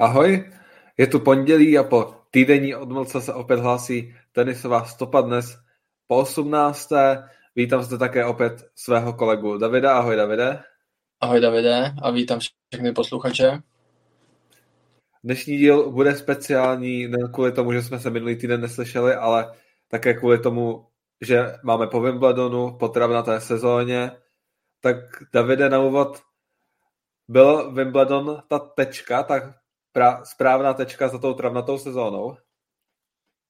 Ahoj, je tu pondělí a po týdenní odmlce se opět hlásí tenisová stopa dnes po 18. Vítám zde také opět svého kolegu Davida. Ahoj Davide. Ahoj Davide a vítám všechny posluchače. Dnešní díl bude speciální nejen kvůli tomu, že jsme se minulý týden neslyšeli, ale také kvůli tomu, že máme po Wimbledonu, po travnaté sezóně. Tak Davide, na úvod byl Wimbledon ta tečka, tak pra, správná tečka za tou travnatou sezónou?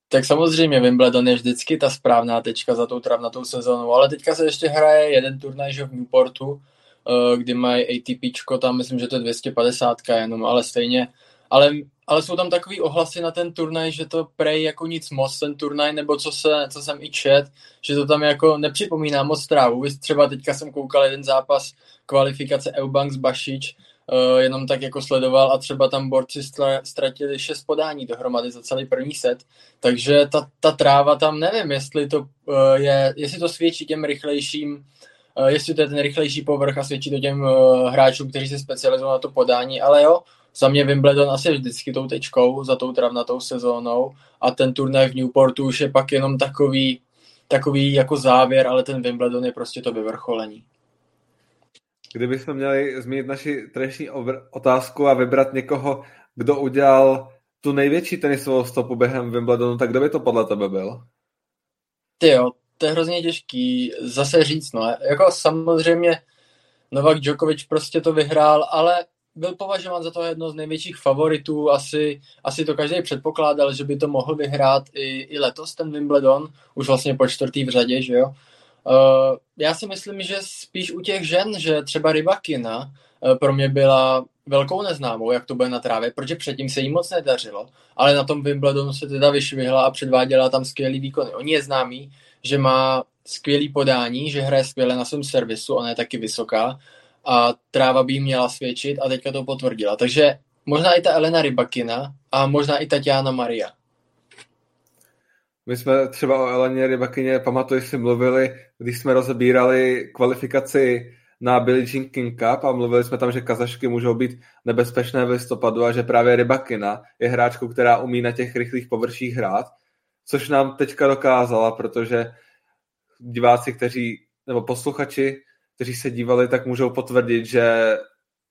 Tak samozřejmě Wimbledon je vždycky ta správná tečka za tou travnatou sezónou, ale teďka se ještě hraje jeden turnaj v Newportu, eh, kdy mají ATP, tam myslím, že to je 250 jenom, ale stejně, ale, ale jsou tam takový ohlasy na ten turnaj, že to prej jako nic moc ten turnaj, nebo co, se, co jsem i čet, že to tam jako nepřipomíná moc trávu. Třeba teďka jsem koukal jeden zápas kvalifikace Eubanks Bašič, uh, jenom tak jako sledoval a třeba tam borci ztratili šest podání dohromady za celý první set, takže ta, ta tráva tam nevím, jestli to uh, je, jestli to svědčí těm rychlejším uh, jestli to je ten rychlejší povrch a svědčí to těm hráčům, kteří se specializují na to podání, ale jo, za mě Wimbledon asi vždycky tou tečkou za tou travnatou sezónou. A ten turnaj v Newportu už je pak jenom takový, takový jako závěr, ale ten Wimbledon je prostě to vyvrcholení. Kdybychom měli zmínit naši tradiční otázku a vybrat někoho, kdo udělal tu největší tenisovou stopu během Wimbledonu, tak kdo by to podle tebe byl? Ty jo, to je hrozně těžký zase říct, no. Jako samozřejmě Novak Djokovic prostě to vyhrál, ale byl považován za to jedno z největších favoritů, asi, asi to každý předpokládal, že by to mohl vyhrát i, i letos ten Wimbledon, už vlastně po čtvrtý v řadě, že jo. Uh, já si myslím, že spíš u těch žen, že třeba Rybakina uh, pro mě byla velkou neznámou, jak to bude na trávě, protože předtím se jí moc nedařilo, ale na tom Wimbledonu se teda vyšvihla a předváděla tam skvělý výkony. Oni je známí, že má skvělý podání, že hraje skvěle na svém servisu, ona je taky vysoká a tráva by jí měla svědčit a teďka to potvrdila. Takže možná i ta Elena Rybakina a možná i Tatiana Maria. My jsme třeba o Eleně Rybakyně, pamatuju, si mluvili, když jsme rozebírali kvalifikaci na Billie Jean King Cup a mluvili jsme tam, že kazašky můžou být nebezpečné v listopadu a že právě Rybakina je hráčkou, která umí na těch rychlých površích hrát, což nám teďka dokázala, protože diváci, kteří, nebo posluchači, kteří se dívali, tak můžou potvrdit, že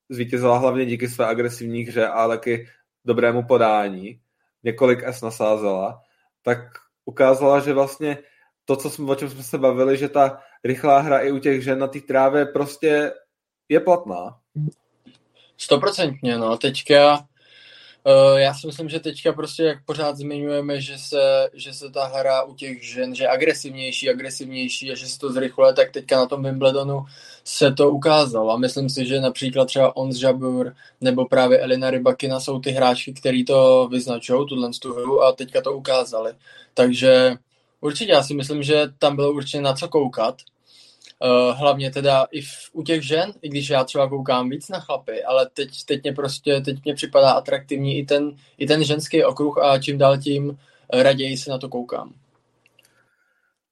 zvítězila hlavně díky své agresivní hře a taky dobrému podání. Několik S nasázela. Tak ukázala, že vlastně to, co jsme, o čem jsme se bavili, že ta rychlá hra i u těch žen na té trávě prostě je platná. Stoprocentně, no. Teďka já si myslím, že teďka prostě, jak pořád zmiňujeme, že se, že se ta hra u těch žen, že je agresivnější, agresivnější a že se to zrychluje, tak teďka na tom Wimbledonu se to ukázalo. A myslím si, že například třeba Ons Jabur nebo právě Elina Rybakina jsou ty hráčky, který to vyznačují, tuhle tu hru a teďka to ukázali. Takže určitě já si myslím, že tam bylo určitě na co koukat Uh, hlavně teda i v, u těch žen, i když já třeba koukám víc na chlapy, ale teď, teď mě prostě, teď mě připadá atraktivní i ten, i ten ženský okruh a čím dál tím raději se na to koukám.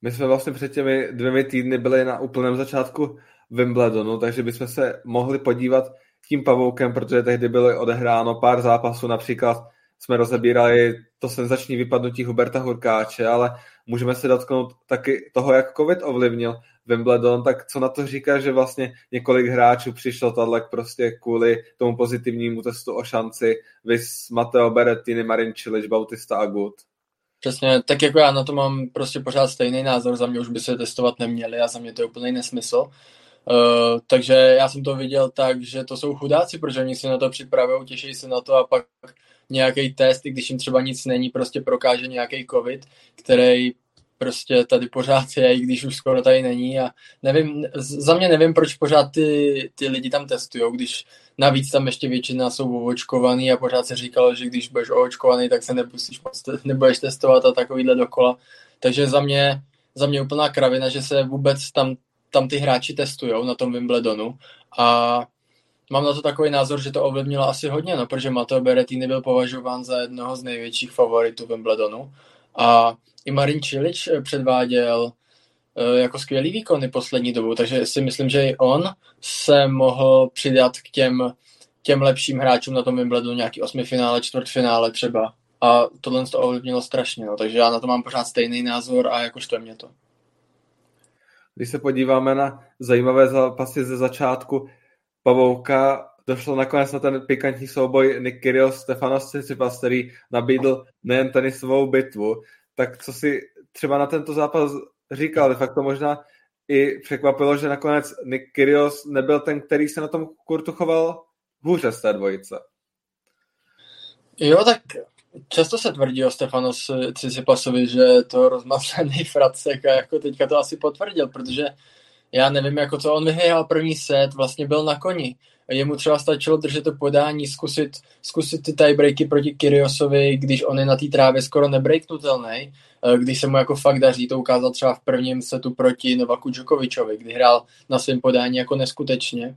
My jsme vlastně před těmi dvěmi týdny byli na úplném začátku Wimbledonu, takže bychom se mohli podívat tím pavoukem, protože tehdy byly odehráno pár zápasů, například jsme rozebírali to senzační vypadnutí Huberta Hurkáče, ale můžeme se dotknout taky toho, jak COVID ovlivnil Wimbledon, tak co na to říká, že vlastně několik hráčů přišlo tohle prostě kvůli tomu pozitivnímu testu o šanci, vys Matteo Berettini, Marin Čilič, Bautista Agut. Přesně, tak jako já na to mám prostě pořád stejný názor, za mě už by se testovat neměli a za mě to je úplný nesmysl. Uh, takže já jsem to viděl tak, že to jsou chudáci, protože oni se na to připravují, těší se na to a pak nějaký test, i když jim třeba nic není, prostě prokáže nějaký covid, který prostě tady pořád je, i když už skoro tady není a nevím, za mě nevím, proč pořád ty, ty lidi tam testují, když navíc tam ještě většina jsou očkovaný a pořád se říkalo, že když budeš očkovaný, tak se nepustíš, nebudeš testovat a takovýhle dokola. Takže za mě, za mě úplná kravina, že se vůbec tam, tam ty hráči testují na tom Wimbledonu a mám na to takový názor, že to ovlivnilo asi hodně, no, protože Matteo Berrettini byl považován za jednoho z největších favoritů Wimbledonu a i Marin Čilič eh, předváděl eh, jako skvělý výkony poslední dobu, takže si myslím, že i on se mohl přidat k těm, těm lepším hráčům na tom Wimbledonu nějaký osmifinále, čtvrtfinále třeba. A tohle to ovlivnilo strašně, no. takže já na to mám pořád stejný názor a jakož to je mě to. Když se podíváme na zajímavé zápasy ze začátku, Pavouka došlo nakonec na ten pikantní souboj Nick Kyrgios Stefanos Tsitsipas, který nabídl nejen tenisovou bitvu. Tak co si třeba na tento zápas říkal? De facto možná i překvapilo, že nakonec Nick Kyrgios nebyl ten, který se na tom kurtu choval hůře z té dvojice. Jo, tak často se tvrdí o Stefano Cicipasovi, že to rozmaslaný fracek a jako teďka to asi potvrdil, protože já nevím, jako co on vyhrál první set, vlastně byl na koni. Jemu třeba stačilo držet to podání, zkusit, zkusit ty tiebreaky proti Kyriosovi, když on je na té trávě skoro nebreaknutelný, eh, když se mu jako fakt daří, to ukázal třeba v prvním setu proti Novaku Djokovičovi, kdy hrál na svém podání jako neskutečně.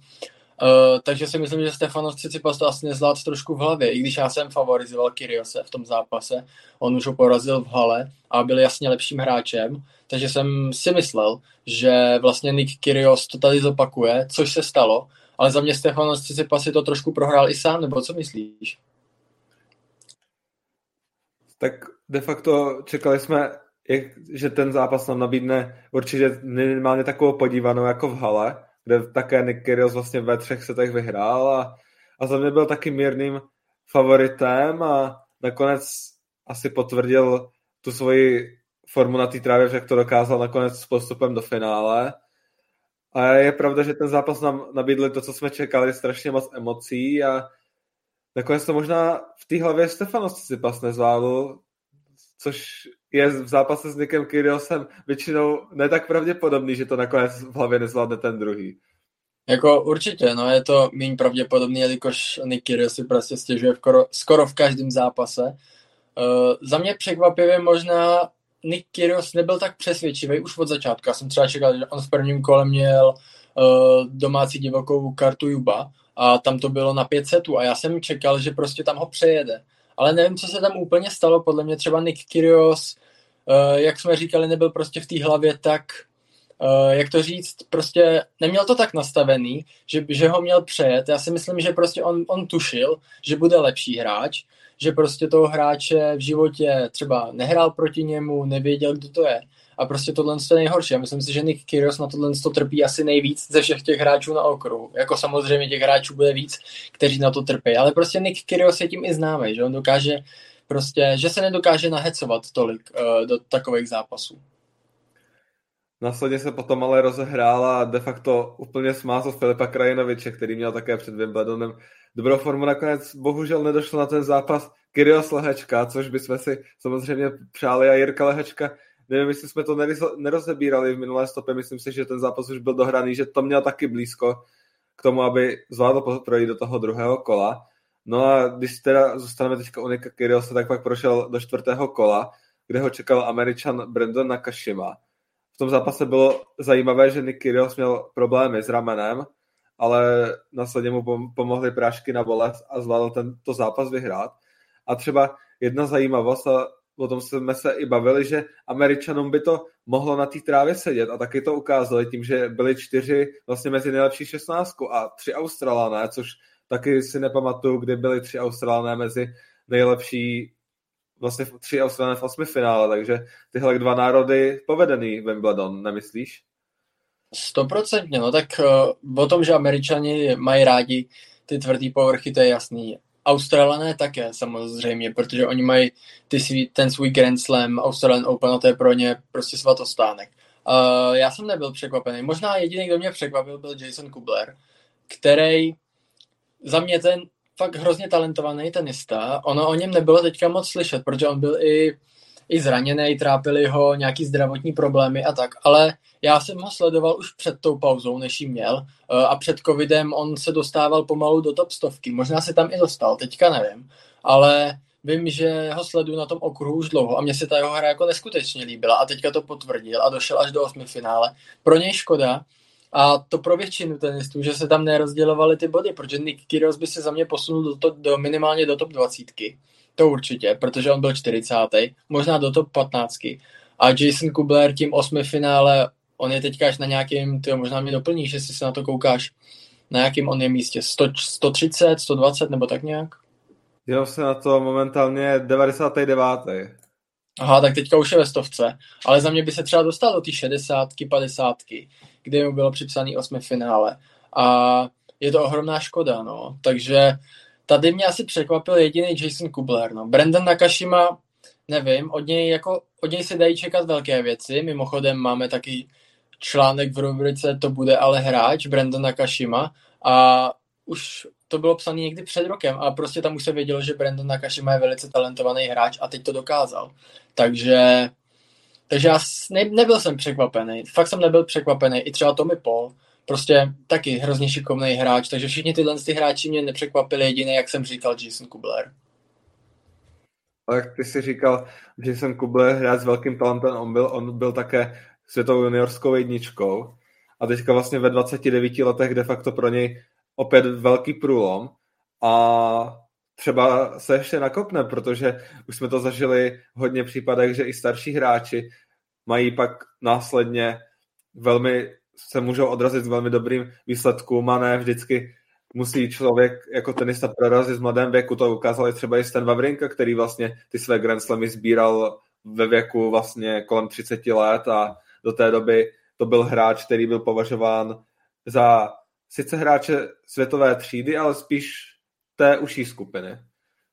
Uh, takže si myslím, že Stefanos Tsitsipas to asi nezvládl trošku v hlavě, i když já jsem favorizoval Kyriose v tom zápase, on už ho porazil v hale a byl jasně lepším hráčem, takže jsem si myslel, že vlastně Nick Kyrgios to tady zopakuje, což se stalo, ale za mě Stefanos Tsitsipas si to trošku prohrál i sám, nebo co myslíš? Tak de facto čekali jsme, jak, že ten zápas nám nabídne určitě minimálně takovou podívanou jako v hale, kde také Nick Kyrgios vlastně ve třech setech vyhrál a, a za mě byl taky mírným favoritem a nakonec asi potvrdil tu svoji formu na té trávě, že to dokázal nakonec s postupem do finále. A je pravda, že ten zápas nám nabídl to, co jsme čekali, strašně moc emocí a nakonec to možná v té hlavě Stefanos si pas nezvládl, což je v zápase s Nikem Kyrgiosem většinou ne tak pravděpodobný, že to nakonec v hlavě nezvládne ten druhý. Jako určitě, no je to méně pravděpodobný, jelikož Nick Kyrgios si prostě stěžuje v koro, skoro v každém zápase. Uh, za mě překvapivě možná Nick Kyrgios nebyl tak přesvědčivý už od začátku. Já jsem třeba čekal, že on v prvním kole měl uh, domácí divokou kartu Juba a tam to bylo na 500 a já jsem čekal, že prostě tam ho přejede ale nevím, co se tam úplně stalo. Podle mě třeba Nick Kyrgios, uh, jak jsme říkali, nebyl prostě v té hlavě tak, uh, jak to říct, prostě neměl to tak nastavený, že, že ho měl přejet. Já si myslím, že prostě on, on tušil, že bude lepší hráč, že prostě toho hráče v životě třeba nehrál proti němu, nevěděl, kdo to je. A prostě tohle je nejhorší. Já myslím si, že Nick Kyrgios na tohle to trpí asi nejvíc ze všech těch hráčů na okruhu. Jako samozřejmě těch hráčů bude víc, kteří na to trpí. Ale prostě Nick Kyrgios je tím i známý, že on dokáže prostě, že se nedokáže nahecovat tolik uh, do takových zápasů. Následně se potom ale rozehrál a de facto úplně smázl Filipa Krajinoviče, který měl také před Wimbledonem dobrou formu. Nakonec bohužel nedošlo na ten zápas Kyrios Lehečka, což bychom si samozřejmě přáli a Jirka Lehečka nevím, jestli jsme to nerozebírali v minulé stopě, myslím si, že ten zápas už byl dohraný, že to měl taky blízko k tomu, aby zvládl projít do toho druhého kola. No a když teda zůstaneme teďka u Nika Kyriose, tak pak prošel do čtvrtého kola, kde ho čekal američan Brandon Nakashima. Tom zápase bylo zajímavé, že Nick Kyrgios měl problémy s ramenem, ale následně mu pomohly prášky na bolest a zvládl tento zápas vyhrát. A třeba jedna zajímavost, a o tom jsme se i bavili, že Američanům by to mohlo na té trávě sedět a taky to ukázali tím, že byli čtyři vlastně mezi nejlepší šestnáctku a tři Australané, což taky si nepamatuju, kdy byli tři Australané mezi nejlepší vlastně tři Australané v osmi finále, takže tyhle dva národy povedený Wimbledon, nemyslíš? Stoprocentně, no tak uh, o tom, že američani mají rádi ty tvrdý povrchy, to je jasný. Australané také samozřejmě, protože oni mají ty svý, ten svůj Grand Slam, Australian Open a to je pro ně prostě svatostánek. Uh, já jsem nebyl překvapený. Možná jediný, kdo mě překvapil, byl Jason Kubler, který za mě ten fakt hrozně talentovaný tenista. Ono o něm nebylo teďka moc slyšet, protože on byl i i zraněný, trápili ho nějaký zdravotní problémy a tak, ale já jsem ho sledoval už před tou pauzou, než ji měl. Eh, a před covidem on se dostával pomalu do top stovky, možná se tam i dostal, teďka nevím, ale vím, že ho sleduju na tom okruhu už dlouho a mně se ta jeho hra jako neskutečně líbila. A teďka to potvrdil a došel až do osmi finále. Pro něj škoda, a to pro většinu tenistů, že se tam nerozdělovaly ty body, protože Nick Kyrgios by se za mě posunul do, to, do minimálně do top 20. To určitě, protože on byl 40. Možná do top 15. A Jason Kubler tím osmi finále, on je teďka až na nějakým, ty možná mi doplníš, jestli se na to koukáš, Na jakém on je místě? 100, 130, 120 nebo tak nějak? Dělal se na to momentálně 99. Aha, tak teďka už je ve stovce. Ale za mě by se třeba dostal do té 60, 50, kde mu bylo připsaný osmi finále. A je to ohromná škoda, no. Takže tady mě asi překvapil jediný Jason Kubler, no. Brandon Nakashima, nevím, od něj, jako, od něj se dají čekat velké věci. Mimochodem máme taky článek v rubrice To bude ale hráč, Brandon Nakashima. A už to bylo psané někdy před rokem a prostě tam už se vědělo, že Brandon Nakashima je velice talentovaný hráč a teď to dokázal. Takže, takže já ne, nebyl jsem překvapený. Fakt jsem nebyl překvapený. I třeba Tommy Paul, prostě taky hrozně šikovný hráč, takže všichni tyhle ty hráči mě nepřekvapili jediný, jak jsem říkal, Jason Kubler. Ale jak ty jsi říkal, Jason Kubler hráč s velkým talentem, on byl, on byl také světovou juniorskou jedničkou a teďka vlastně ve 29 letech de facto pro něj opět velký průlom a třeba se ještě nakopne, protože už jsme to zažili v hodně případech, že i starší hráči mají pak následně velmi, se můžou odrazit s velmi dobrým výsledkům a ne vždycky musí člověk jako tenista prorazit v mladém věku. To ukázal třeba i Stan Wawrinka, který vlastně ty své Grand Slamy sbíral ve věku vlastně kolem 30 let a do té doby to byl hráč, který byl považován za sice hráče světové třídy, ale spíš té užší skupiny.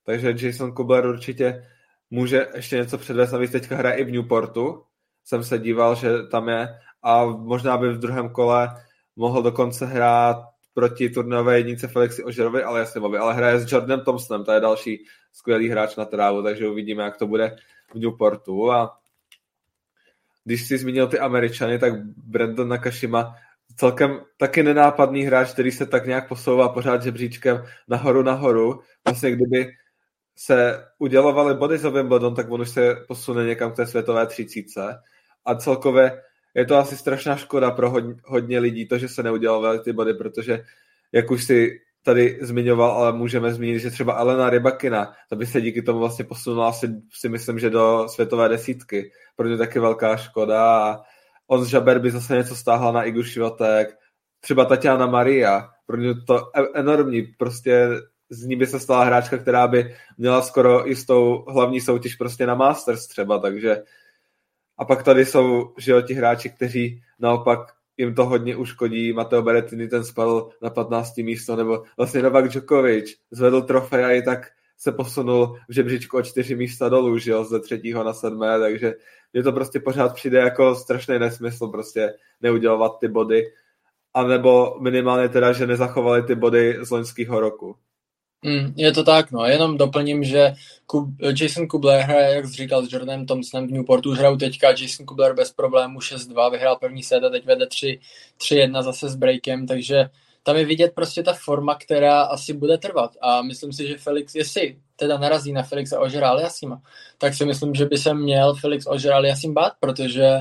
Takže Jason Kubler určitě může ještě něco předvést. Navíc teďka hraje i v Newportu. Jsem se díval, že tam je a možná by v druhém kole mohl dokonce hrát proti turnové jednice Felixi Ožerovi, ale Bobby, ale hraje s Jordanem Thompsonem, to je další skvělý hráč na trávu, takže uvidíme, jak to bude v Newportu a když jsi zmínil ty Američany, tak Brandon Nakashima celkem taky nenápadný hráč, který se tak nějak posouvá pořád žebříčkem nahoru nahoru. Vlastně kdyby se udělovali body za Wimbledon, tak on už se posune někam k té světové třicíce. A celkově je to asi strašná škoda pro hodně, hodně lidí, to, že se neudělali ty body, protože jak už si tady zmiňoval, ale můžeme zmínit, že třeba Elena Rybakina, to by se díky tomu vlastně posunula asi si myslím, že do světové desítky. Pro ně taky velká škoda a on z Žaber by zase něco stáhla na Igu Švihotek, třeba Tatiana Maria, pro ně to e- enormní, prostě z ní by se stala hráčka, která by měla skoro jistou hlavní soutěž prostě na Masters třeba, takže a pak tady jsou, že jo, ti hráči, kteří naopak jim to hodně uškodí. Mateo Berettini ten spadl na 15. místo, nebo vlastně Novak Djokovic zvedl trofej a i tak se posunul v žebříčku o čtyři místa dolů, že jo, ze třetího na sedmé, takže mě to prostě pořád přijde jako strašný nesmysl prostě neudělovat ty body, anebo minimálně teda, že nezachovali ty body z loňského roku. Mm, je to tak, no, jenom doplním, že Kub, Jason Kubler hraje, jak jsi říkal, s Jordanem Thompsonem v Newportu, hrajou teďka Jason Kubler bez problémů 6-2, vyhrál první set a teď vede 3-1 zase s breakem, takže tam je vidět prostě ta forma, která asi bude trvat a myslím si, že Felix, jestli teda narazí na Felixa Ožeráli Jasima, tak si myslím, že by se měl Felix Ožeráli Jasim bát, protože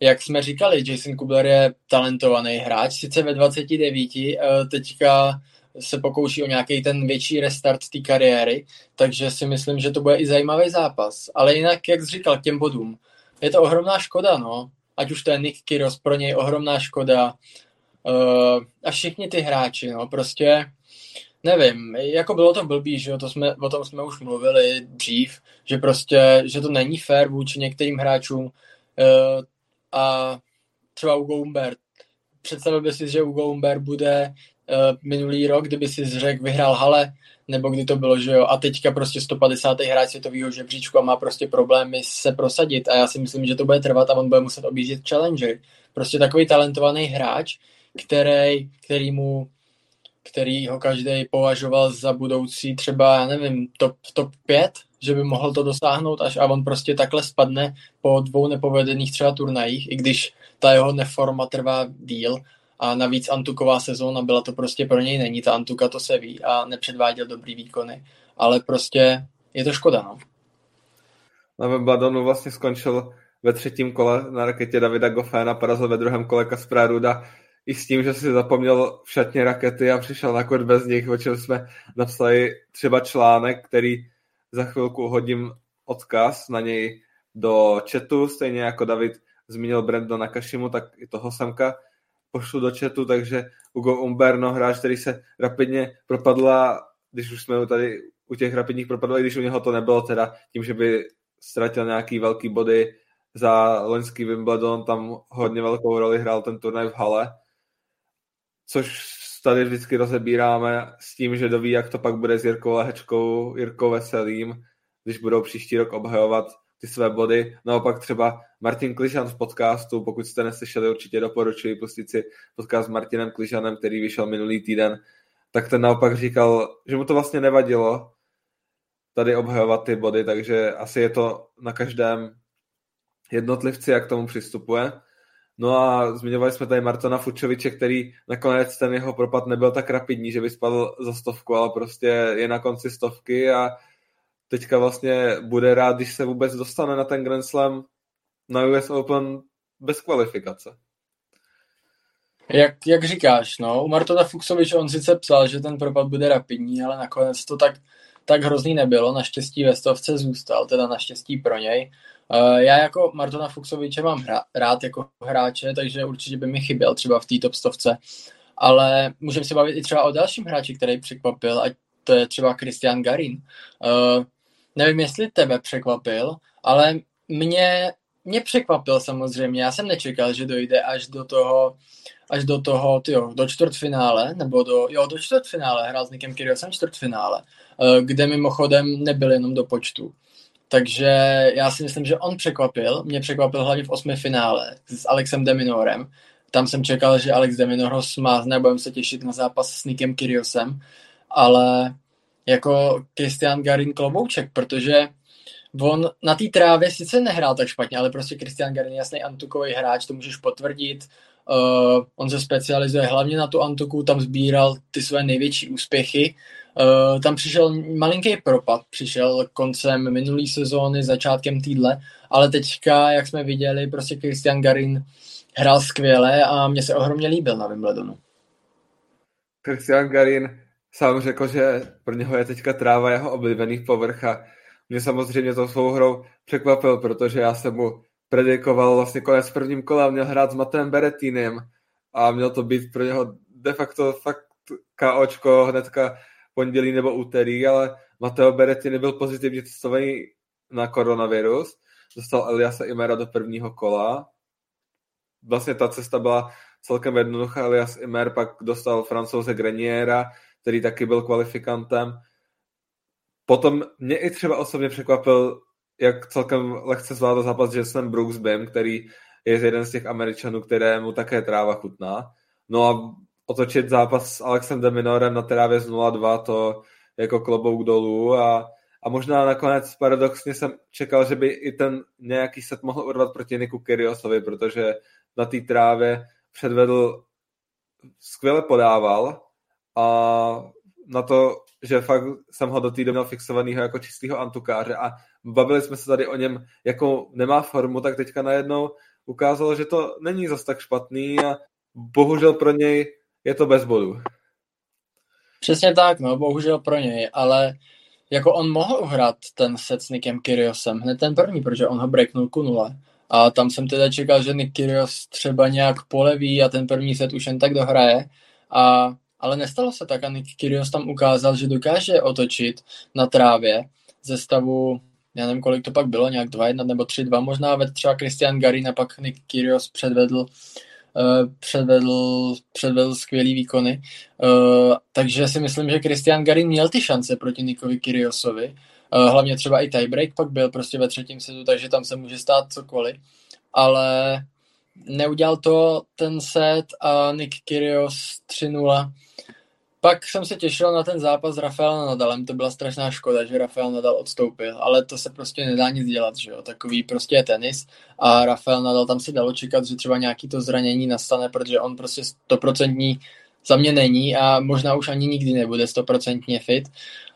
jak jsme říkali, Jason Kubler je talentovaný hráč, sice ve 29, eh, teďka se pokouší o nějaký ten větší restart té kariéry, takže si myslím, že to bude i zajímavý zápas. Ale jinak, jak jsi říkal, k těm bodům, je to ohromná škoda, no. Ať už to je Nick Kyrgios, pro něj ohromná škoda. Uh, a všichni ty hráči, no, prostě nevím, jako bylo to blbý, že jo, to jsme, o tom jsme už mluvili dřív, že prostě, že to není fair vůči některým hráčům uh, a třeba Ugo Umbert. Představil by si, že Ugo Umbert bude uh, minulý rok, kdyby si řekl, vyhrál hale, nebo kdy to bylo, že jo, a teďka prostě 150. hráč světového žebříčku a má prostě problémy se prosadit a já si myslím, že to bude trvat a on bude muset objíždět Challenger. Prostě takový talentovaný hráč, který, který mu který ho každý považoval za budoucí třeba, já nevím, top, top 5, že by mohl to dosáhnout, až a on prostě takhle spadne po dvou nepovedených třeba turnajích, i když ta jeho neforma trvá díl. A navíc Antuková sezóna byla to prostě pro něj není, ta Antuka to se ví a nepředváděl dobrý výkony, ale prostě je to škoda, no. Na Wimbledonu vlastně skončil ve třetím kole na raketě Davida Goffena, porazil ve druhém kole Kaspra Ruda i s tím, že si zapomněl v šatně rakety a přišel nakonec bez nich, o čem jsme napsali třeba článek, který za chvilku hodím odkaz na něj do chatu, stejně jako David zmínil Brandona Kashimu, tak i toho samka pošlu do chatu, takže Ugo Umberno, hráč, který se rapidně propadla, když už jsme tady u těch rapidních propadl, i když u něho to nebylo teda tím, že by ztratil nějaký velký body za loňský Wimbledon, tam hodně velkou roli hrál ten turnaj v hale, což tady vždycky rozebíráme s tím, že doví, jak to pak bude s Jirkou Lehečkou, Jirkou Veselým, když budou příští rok obhajovat ty své body. Naopak třeba Martin Kližan v podcastu, pokud jste neslyšeli, určitě doporučuji pustit si podcast s Martinem Kližanem, který vyšel minulý týden, tak ten naopak říkal, že mu to vlastně nevadilo tady obhajovat ty body, takže asi je to na každém jednotlivci, jak tomu přistupuje. No a zmiňovali jsme tady Martona Fučoviče, který nakonec ten jeho propad nebyl tak rapidní, že by spadl za stovku, ale prostě je na konci stovky a teďka vlastně bude rád, když se vůbec dostane na ten Grand Slam na US Open bez kvalifikace. Jak, jak říkáš, no, u Martona Fuxoviče on sice psal, že ten propad bude rapidní, ale nakonec to tak, tak hrozný nebylo, naštěstí ve stovce zůstal, teda naštěstí pro něj. Uh, já jako Martona Fuxoviče mám hra, rád jako hráče, takže určitě by mi chyběl třeba v té top stovce, ale můžeme se bavit i třeba o dalším hráči, který překvapil, ať to je třeba Christian Garin. Uh, nevím, jestli tebe překvapil, ale mě, mě překvapil samozřejmě. Já jsem nečekal, že dojde až do toho, až do toho, tyjo, do čtvrtfinále, nebo do, jo, do čtvrtfinále, hrál s Nikem Kyrgiosem čtvrtfinále, uh, kde mimochodem nebyl jenom do počtu. Takže já si myslím, že on překvapil. Mě překvapil hlavně v osmi finále s Alexem Deminorem. Tam jsem čekal, že Alex Deminor ho smázne, budeme se těšit na zápas s Nikem Kyrgiosem, ale jako Christian Garin klobouček, protože on na té trávě sice nehrál tak špatně, ale prostě Christian Garin je jasný antukový hráč, to můžeš potvrdit. Uh, on se specializuje hlavně na tu antuku, tam sbíral ty své největší úspěchy. Uh, tam přišel malinký propad, přišel koncem minulé sezóny, začátkem týdle, ale teďka, jak jsme viděli, prostě Christian Garin hrál skvěle a mě se ohromně líbil na Wimbledonu. Christian Garin sám řekl, že pro něho je teďka tráva jeho oblíbený povrch a mě samozřejmě to svou hrou překvapil, protože já jsem mu predikoval vlastně konec prvním kole a měl hrát s Matem Berettinem a měl to být pro něho de facto fakt KOčko hnedka pondělí nebo úterý, ale Mateo Berettini byl pozitivně testovaný na koronavirus, dostal Eliasa Imera do prvního kola. Vlastně ta cesta byla celkem jednoduchá, Elias Imer pak dostal francouze Greniera, který taky byl kvalifikantem. Potom mě i třeba osobně překvapil, jak celkem lehce zvládl zápas Jason Brooksbym, který je jeden z těch Američanů, kterému také tráva chutná. No a otočit zápas s Alexem de Minorem na trávě z 0-2, to jako klobouk dolů. A, a možná nakonec paradoxně jsem čekal, že by i ten nějaký set mohl urvat proti Niku Kyriosovi, protože na té trávě předvedl, skvěle podával. A na to, že fakt jsem ho do té doby měl fixovanýho jako čistého antukáře a bavili jsme se tady o něm, jako nemá formu, tak teďka najednou ukázalo, že to není zas tak špatný a bohužel pro něj je to bez bodu. Přesně tak, no, bohužel pro něj, ale jako on mohl uhrát ten set s Nikem Kyriosem, hned ten první, protože on ho breaknul ku nule. A tam jsem teda čekal, že Nick Kyrgios třeba nějak poleví a ten první set už jen tak dohraje. A ale nestalo se tak a Nick Kyrgios tam ukázal, že dokáže otočit na trávě ze stavu, já nevím, kolik to pak bylo, nějak 2-1 nebo 3-2, možná ve třeba Christian Garin a pak Nick Kyrgios předvedl předvedl, předvedl skvělý výkony. Uh, takže si myslím, že Christian Garin měl ty šance proti Nikovi Kyriosovi. Uh, hlavně třeba i tiebreak pak byl prostě ve třetím setu, takže tam se může stát cokoliv. Ale neudělal to ten set a Nick Kyrgios 3-0 pak jsem se těšil na ten zápas s Rafaelem Nadalem, to byla strašná škoda, že Rafael Nadal odstoupil, ale to se prostě nedá nic dělat, že jo, takový prostě je tenis a Rafael Nadal tam se dalo čekat, že třeba nějaký to zranění nastane, protože on prostě stoprocentní za mě není a možná už ani nikdy nebude stoprocentně fit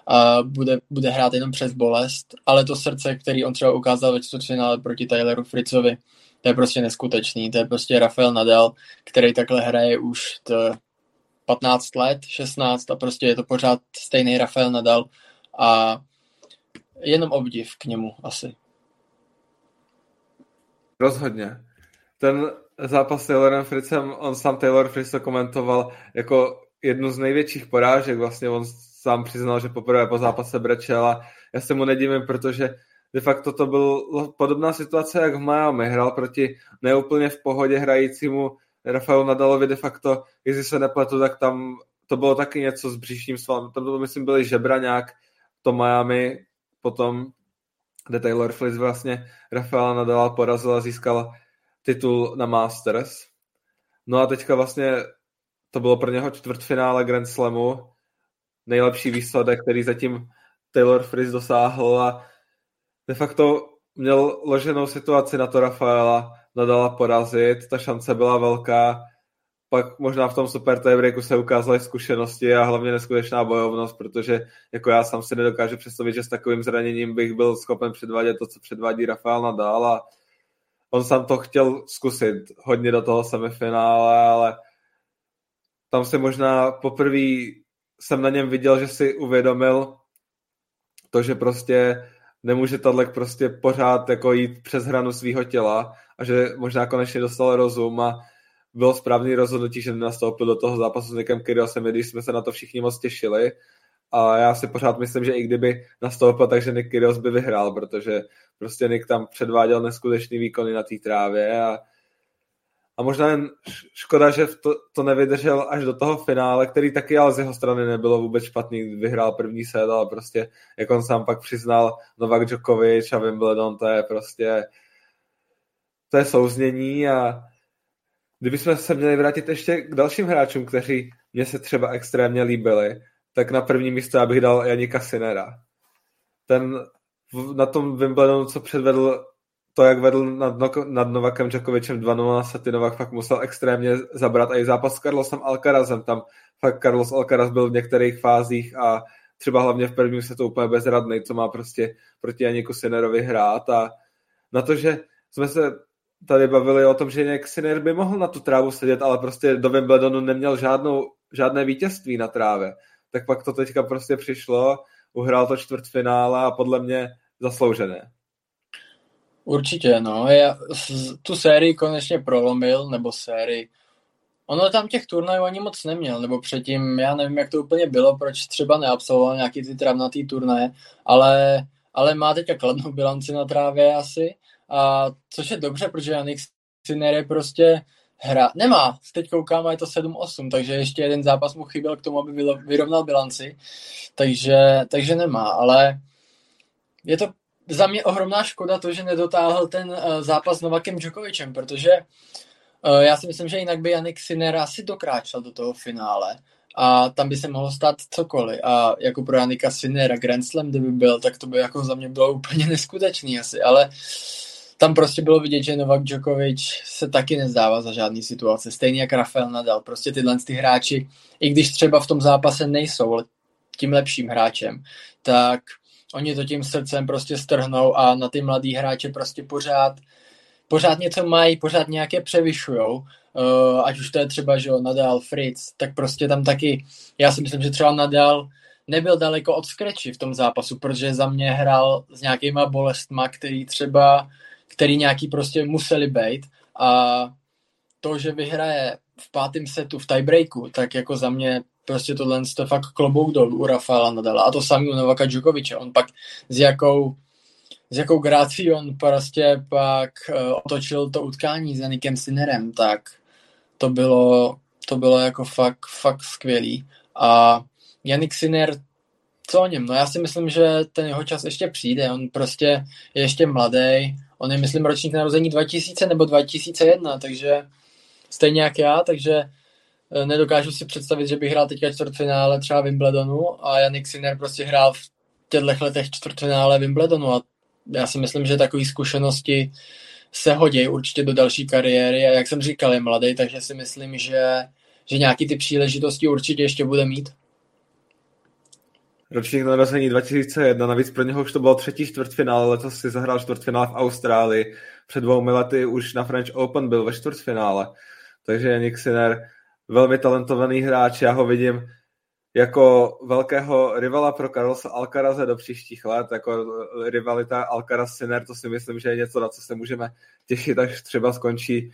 a bude, bude hrát jenom přes bolest, ale to srdce, který on třeba ukázal ve čtvrtfinále proti Tyleru Fritzovi, to je prostě neskutečný, to je prostě Rafael Nadal, který takhle hraje už to 15 let, 16 a prostě je to pořád stejný Rafael Nadal a jenom obdiv k němu asi. Rozhodně. Ten zápas s Taylorem Fritzem, on sám Taylor Fritz to komentoval jako jednu z největších porážek, vlastně on sám přiznal, že poprvé po zápase brečel a já se mu nedivím, protože de facto to byla podobná situace, jak v Miami. Hrál proti neúplně v pohodě hrajícímu Rafaelu Nadalovi de facto, jestli se nepletu, tak tam to bylo taky něco s bříšním svalem. Tam to, myslím, byly žebra nějak to Miami, potom, kde Taylor Fritz vlastně Rafaela Nadala porazil a získal titul na Masters. No a teďka vlastně to bylo pro něho čtvrtfinále Grand Slamu, nejlepší výsledek, který zatím Taylor Fritz dosáhl a de facto měl loženou situaci na to Rafaela, nadala porazit, ta šance byla velká, pak možná v tom super tiebreaku se ukázaly zkušenosti a hlavně neskutečná bojovnost, protože jako já sám si nedokážu představit, že s takovým zraněním bych byl schopen předvádět to, co předvádí Rafael Nadal a on sám to chtěl zkusit hodně do toho semifinále, ale tam se možná poprvé jsem na něm viděl, že si uvědomil to, že prostě nemůže Tadlek prostě pořád jako jít přes hranu svého těla a že možná konečně dostal rozum a bylo správný rozhodnutí, že nenastoupil do toho zápasu s Nikem Kyrgiosem, když jsme se na to všichni moc těšili. A já si pořád myslím, že i kdyby nastoupil, takže Nick Kyrgios by vyhrál, protože prostě Nick tam předváděl neskutečný výkony na té trávě a, a možná jen škoda, že to, to nevydržel až do toho finále, který taky ale z jeho strany nebylo vůbec špatný, vyhrál první set, ale prostě, jak on sám pak přiznal, Novak Djokovic a Wimbledon, to je prostě to je souznění a kdybychom se měli vrátit ještě k dalším hráčům, kteří mě se třeba extrémně líbili, tak na první místo já bych dal Janika Sinera. Ten na tom Wimbledonu, co předvedl to, jak vedl nad, nad Novakem Djokovicem 2-0 na sety, Novak fakt musel extrémně zabrat a i zápas s Carlosem Alcarazem, tam fakt Carlos Alcaraz byl v některých fázích a třeba hlavně v prvním se to úplně bezradný, co má prostě proti Janiku Sinerovi hrát a na to, že jsme se tady bavili o tom, že nějak Sinner by mohl na tu trávu sedět, ale prostě do Wimbledonu neměl žádnou, žádné vítězství na trávě. Tak pak to teďka prostě přišlo, uhrál to čtvrtfinále a podle mě zasloužené. Určitě, no. Já tu sérii konečně prolomil, nebo sérii. Ono tam těch turnajů ani moc neměl, nebo předtím, já nevím, jak to úplně bylo, proč třeba neabsolvoval nějaký ty travnatý turnaje, ale, ale má teďka kladnou bilanci na trávě asi a což je dobře, protože Janik Sinner je prostě hra. Nemá, teď koukám a je to 7-8, takže ještě jeden zápas mu chyběl k tomu, aby vyrovnal bilanci, takže, takže nemá, ale je to za mě ohromná škoda to, že nedotáhl ten uh, zápas s Novakem Djokovicem, protože uh, já si myslím, že jinak by Janik Sinner asi dokráčel do toho finále a tam by se mohlo stát cokoliv. A jako pro Janika Sinera Grand Slam, kdyby byl, tak to by jako za mě bylo úplně neskutečný asi, ale tam prostě bylo vidět, že Novak Djokovic se taky nezdává za žádný situace, stejně jak Rafael Nadal. Prostě tyhle ty hráči, i když třeba v tom zápase nejsou tím lepším hráčem, tak oni to tím srdcem prostě strhnou a na ty mladý hráče prostě pořád pořád něco mají, pořád nějaké převyšujou, uh, ať už to je třeba, že Nadal, Fritz, tak prostě tam taky, já si myslím, že třeba Nadal nebyl daleko od skreči v tom zápasu, protože za mě hrál s nějakýma bolestma, který třeba který nějaký prostě museli být. A to, že vyhraje v pátém setu v tiebreaku, tak jako za mě prostě tohle to fakt klobouk dolů u Rafaela Nadala a to samý u Novaka Djokoviče. On pak s jakou s jakou grácí on prostě pak uh, otočil to utkání s Janikem Sinerem, tak to bylo, to bylo jako fakt, fakt skvělý. A Janik Sinner, co o něm? No já si myslím, že ten jeho čas ještě přijde. On prostě je ještě mladý, On je, myslím, ročník narození 2000 nebo 2001, takže stejně jak já, takže nedokážu si představit, že bych hrál teďka čtvrtfinále třeba Wimbledonu a Janik Sinner prostě hrál v těchto letech čtvrtfinále Wimbledonu a já si myslím, že takové zkušenosti se hodí určitě do další kariéry. A jak jsem říkal, je mladý, takže si myslím, že, že nějaký ty příležitosti určitě ještě bude mít. Ročník narození 2001, navíc pro něho už to bylo třetí čtvrtfinále, letos si zahrál čtvrtfinále v Austrálii, před dvou lety už na French Open byl ve čtvrtfinále, takže Janik Sinner velmi talentovaný hráč, já ho vidím jako velkého rivala pro Carlosa Alcaraze do příštích let, jako rivalita Alcaraz Sinner, to si myslím, že je něco, na co se můžeme těšit, až třeba skončí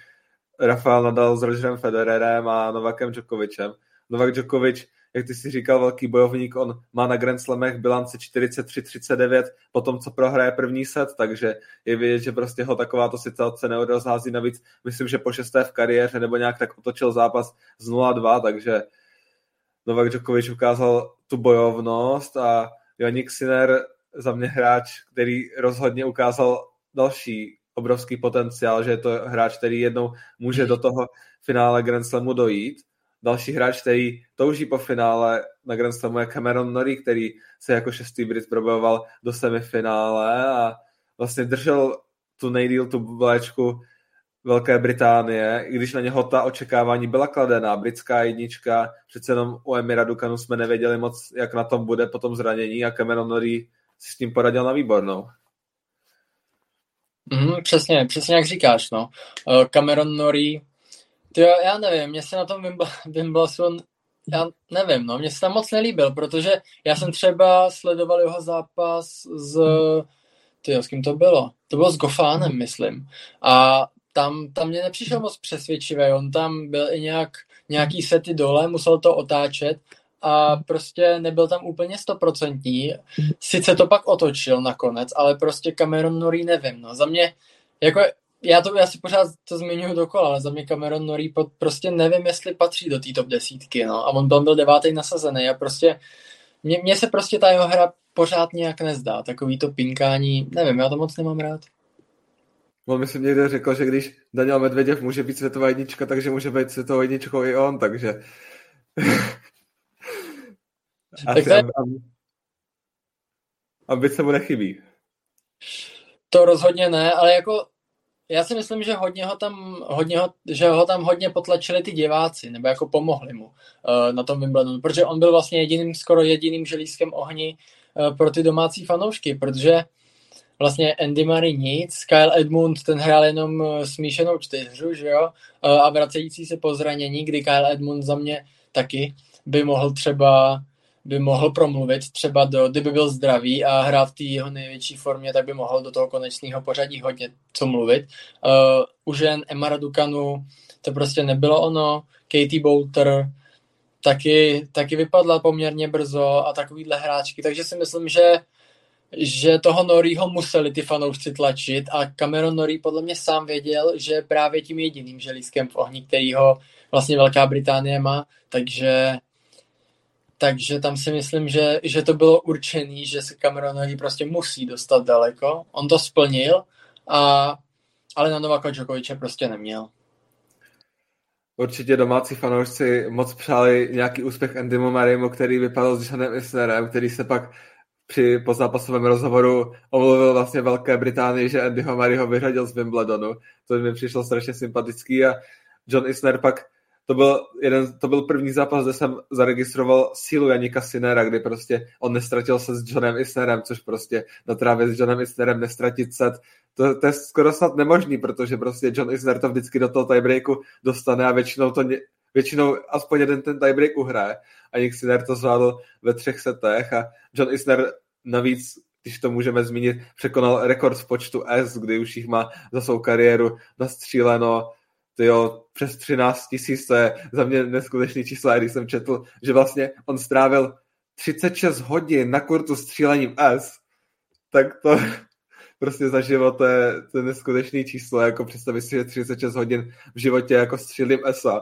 Rafael Nadal s Rogerem Federerem a Novakem Djokovicem. Novak Djokovic, jak ty si říkal, velký bojovník, on má na Grand Slamech bilance 43-39 po tom, co prohraje první set, takže je vidět, že prostě ho takováto situace neodrozhází. Navíc myslím, že po šesté v kariéře nebo nějak tak otočil zápas z 0-2, takže Novak Djokovic ukázal tu bojovnost a Janik Sinner za mě hráč, který rozhodně ukázal další obrovský potenciál, že je to hráč, který jednou může do toho finále Grand Slamu dojít. Další hráč, který touží po finále na Grand Slamu je Cameron Norrie, který se jako šestý Brit probojoval do semifinále a vlastně držel tu nejdíl tu vléčku Velké Británie, i když na něho ta očekávání byla kladená. Britská jednička, přece jenom u Emira Dukanu jsme nevěděli moc, jak na tom bude po tom zranění a Cameron Norrie si s tím poradil na výbornou. Mm, přesně, přesně jak říkáš, no. Uh, Cameron Norrie, ty já nevím, mně se na tom Wimbledon, já nevím, no, mně se tam moc nelíbil, protože já jsem třeba sledoval jeho zápas s, ty s kým to bylo? To bylo s Gofánem, myslím. A tam, tam mě nepřišel moc přesvědčivý, on tam byl i nějak, nějaký sety dole, musel to otáčet a prostě nebyl tam úplně stoprocentní. Sice to pak otočil nakonec, ale prostě Cameron Norrie nevím, no. Za mě, jako já to já si pořád to zmiňuji dokola, ale za mě Cameron Norrie prostě nevím, jestli patří do té top desítky, no. A on byl, byl devátý nasazený a prostě mně, mně se prostě ta jeho hra pořád nějak nezdá. Takový to pinkání, nevím, já to moc nemám rád. On myslím někde řekl, že když Daniel Medveděv může být světová jednička, takže může být světovou jedničkou i on, takže... Asi tak to ambice mu nechybí. To rozhodně ne, ale jako já si myslím, že hodně ho tam, hodně ho, že ho tam hodně potlačili ty diváci, nebo jako pomohli mu uh, na tom Wimbledonu, protože on byl vlastně jediným, skoro jediným želízkem ohni uh, pro ty domácí fanoušky, protože vlastně Andy Murray nic, Kyle Edmund ten hrál jenom eh, smíšenou čtyřu, že jo, a vracející se po zranění, kdy Kyle Edmund za mě taky by mohl třeba by mohl promluvit třeba do, kdyby byl zdravý a hrál v té jeho největší formě, tak by mohl do toho konečného pořadí hodně co mluvit. Uh, u žen Emma Dukanu to prostě nebylo ono, Katie Bolter taky, taky vypadla poměrně brzo a takovýhle hráčky, takže si myslím, že že toho Norieho museli ty fanoušci tlačit a Cameron Norrie podle mě sám věděl, že právě tím jediným želízkem v ohni, který ho vlastně Velká Británie má, takže takže tam si myslím, že, že to bylo určený, že se Cameronovi prostě musí dostat daleko. On to splnil, a, ale na Novaka Djokoviče prostě neměl. Určitě domácí fanoušci moc přáli nějaký úspěch Andymu Marimu, který vypadal s Janem Isnerem, který se pak při pozápasovém rozhovoru omluvil vlastně Velké Británii, že Andyho Mariho vyřadil z Wimbledonu. To mi přišlo strašně sympatický a John Isner pak to byl, jeden, to byl první zápas, kde jsem zaregistroval sílu Janika Sinera, kdy prostě on nestratil se s Johnem Isnerem, což prostě na trávě s Johnem Isnerem nestratit set, to, to je skoro snad nemožný, protože prostě John Isner to vždycky do toho tiebreaku dostane a většinou to většinou aspoň jeden ten tiebreak uhraje. A Janik Sinner to zvládl ve třech setech a John Isner navíc když to můžeme zmínit, překonal rekord v počtu S, kdy už jich má za svou kariéru nastříleno tyjo, přes 13 tisíc, to je za mě neskutečný číslo, když jsem četl, že vlastně on strávil 36 hodin na kurtu střílením S, tak to prostě za život to je, to je neskutečný číslo, jako představit si, že 36 hodin v životě jako střílím ESA.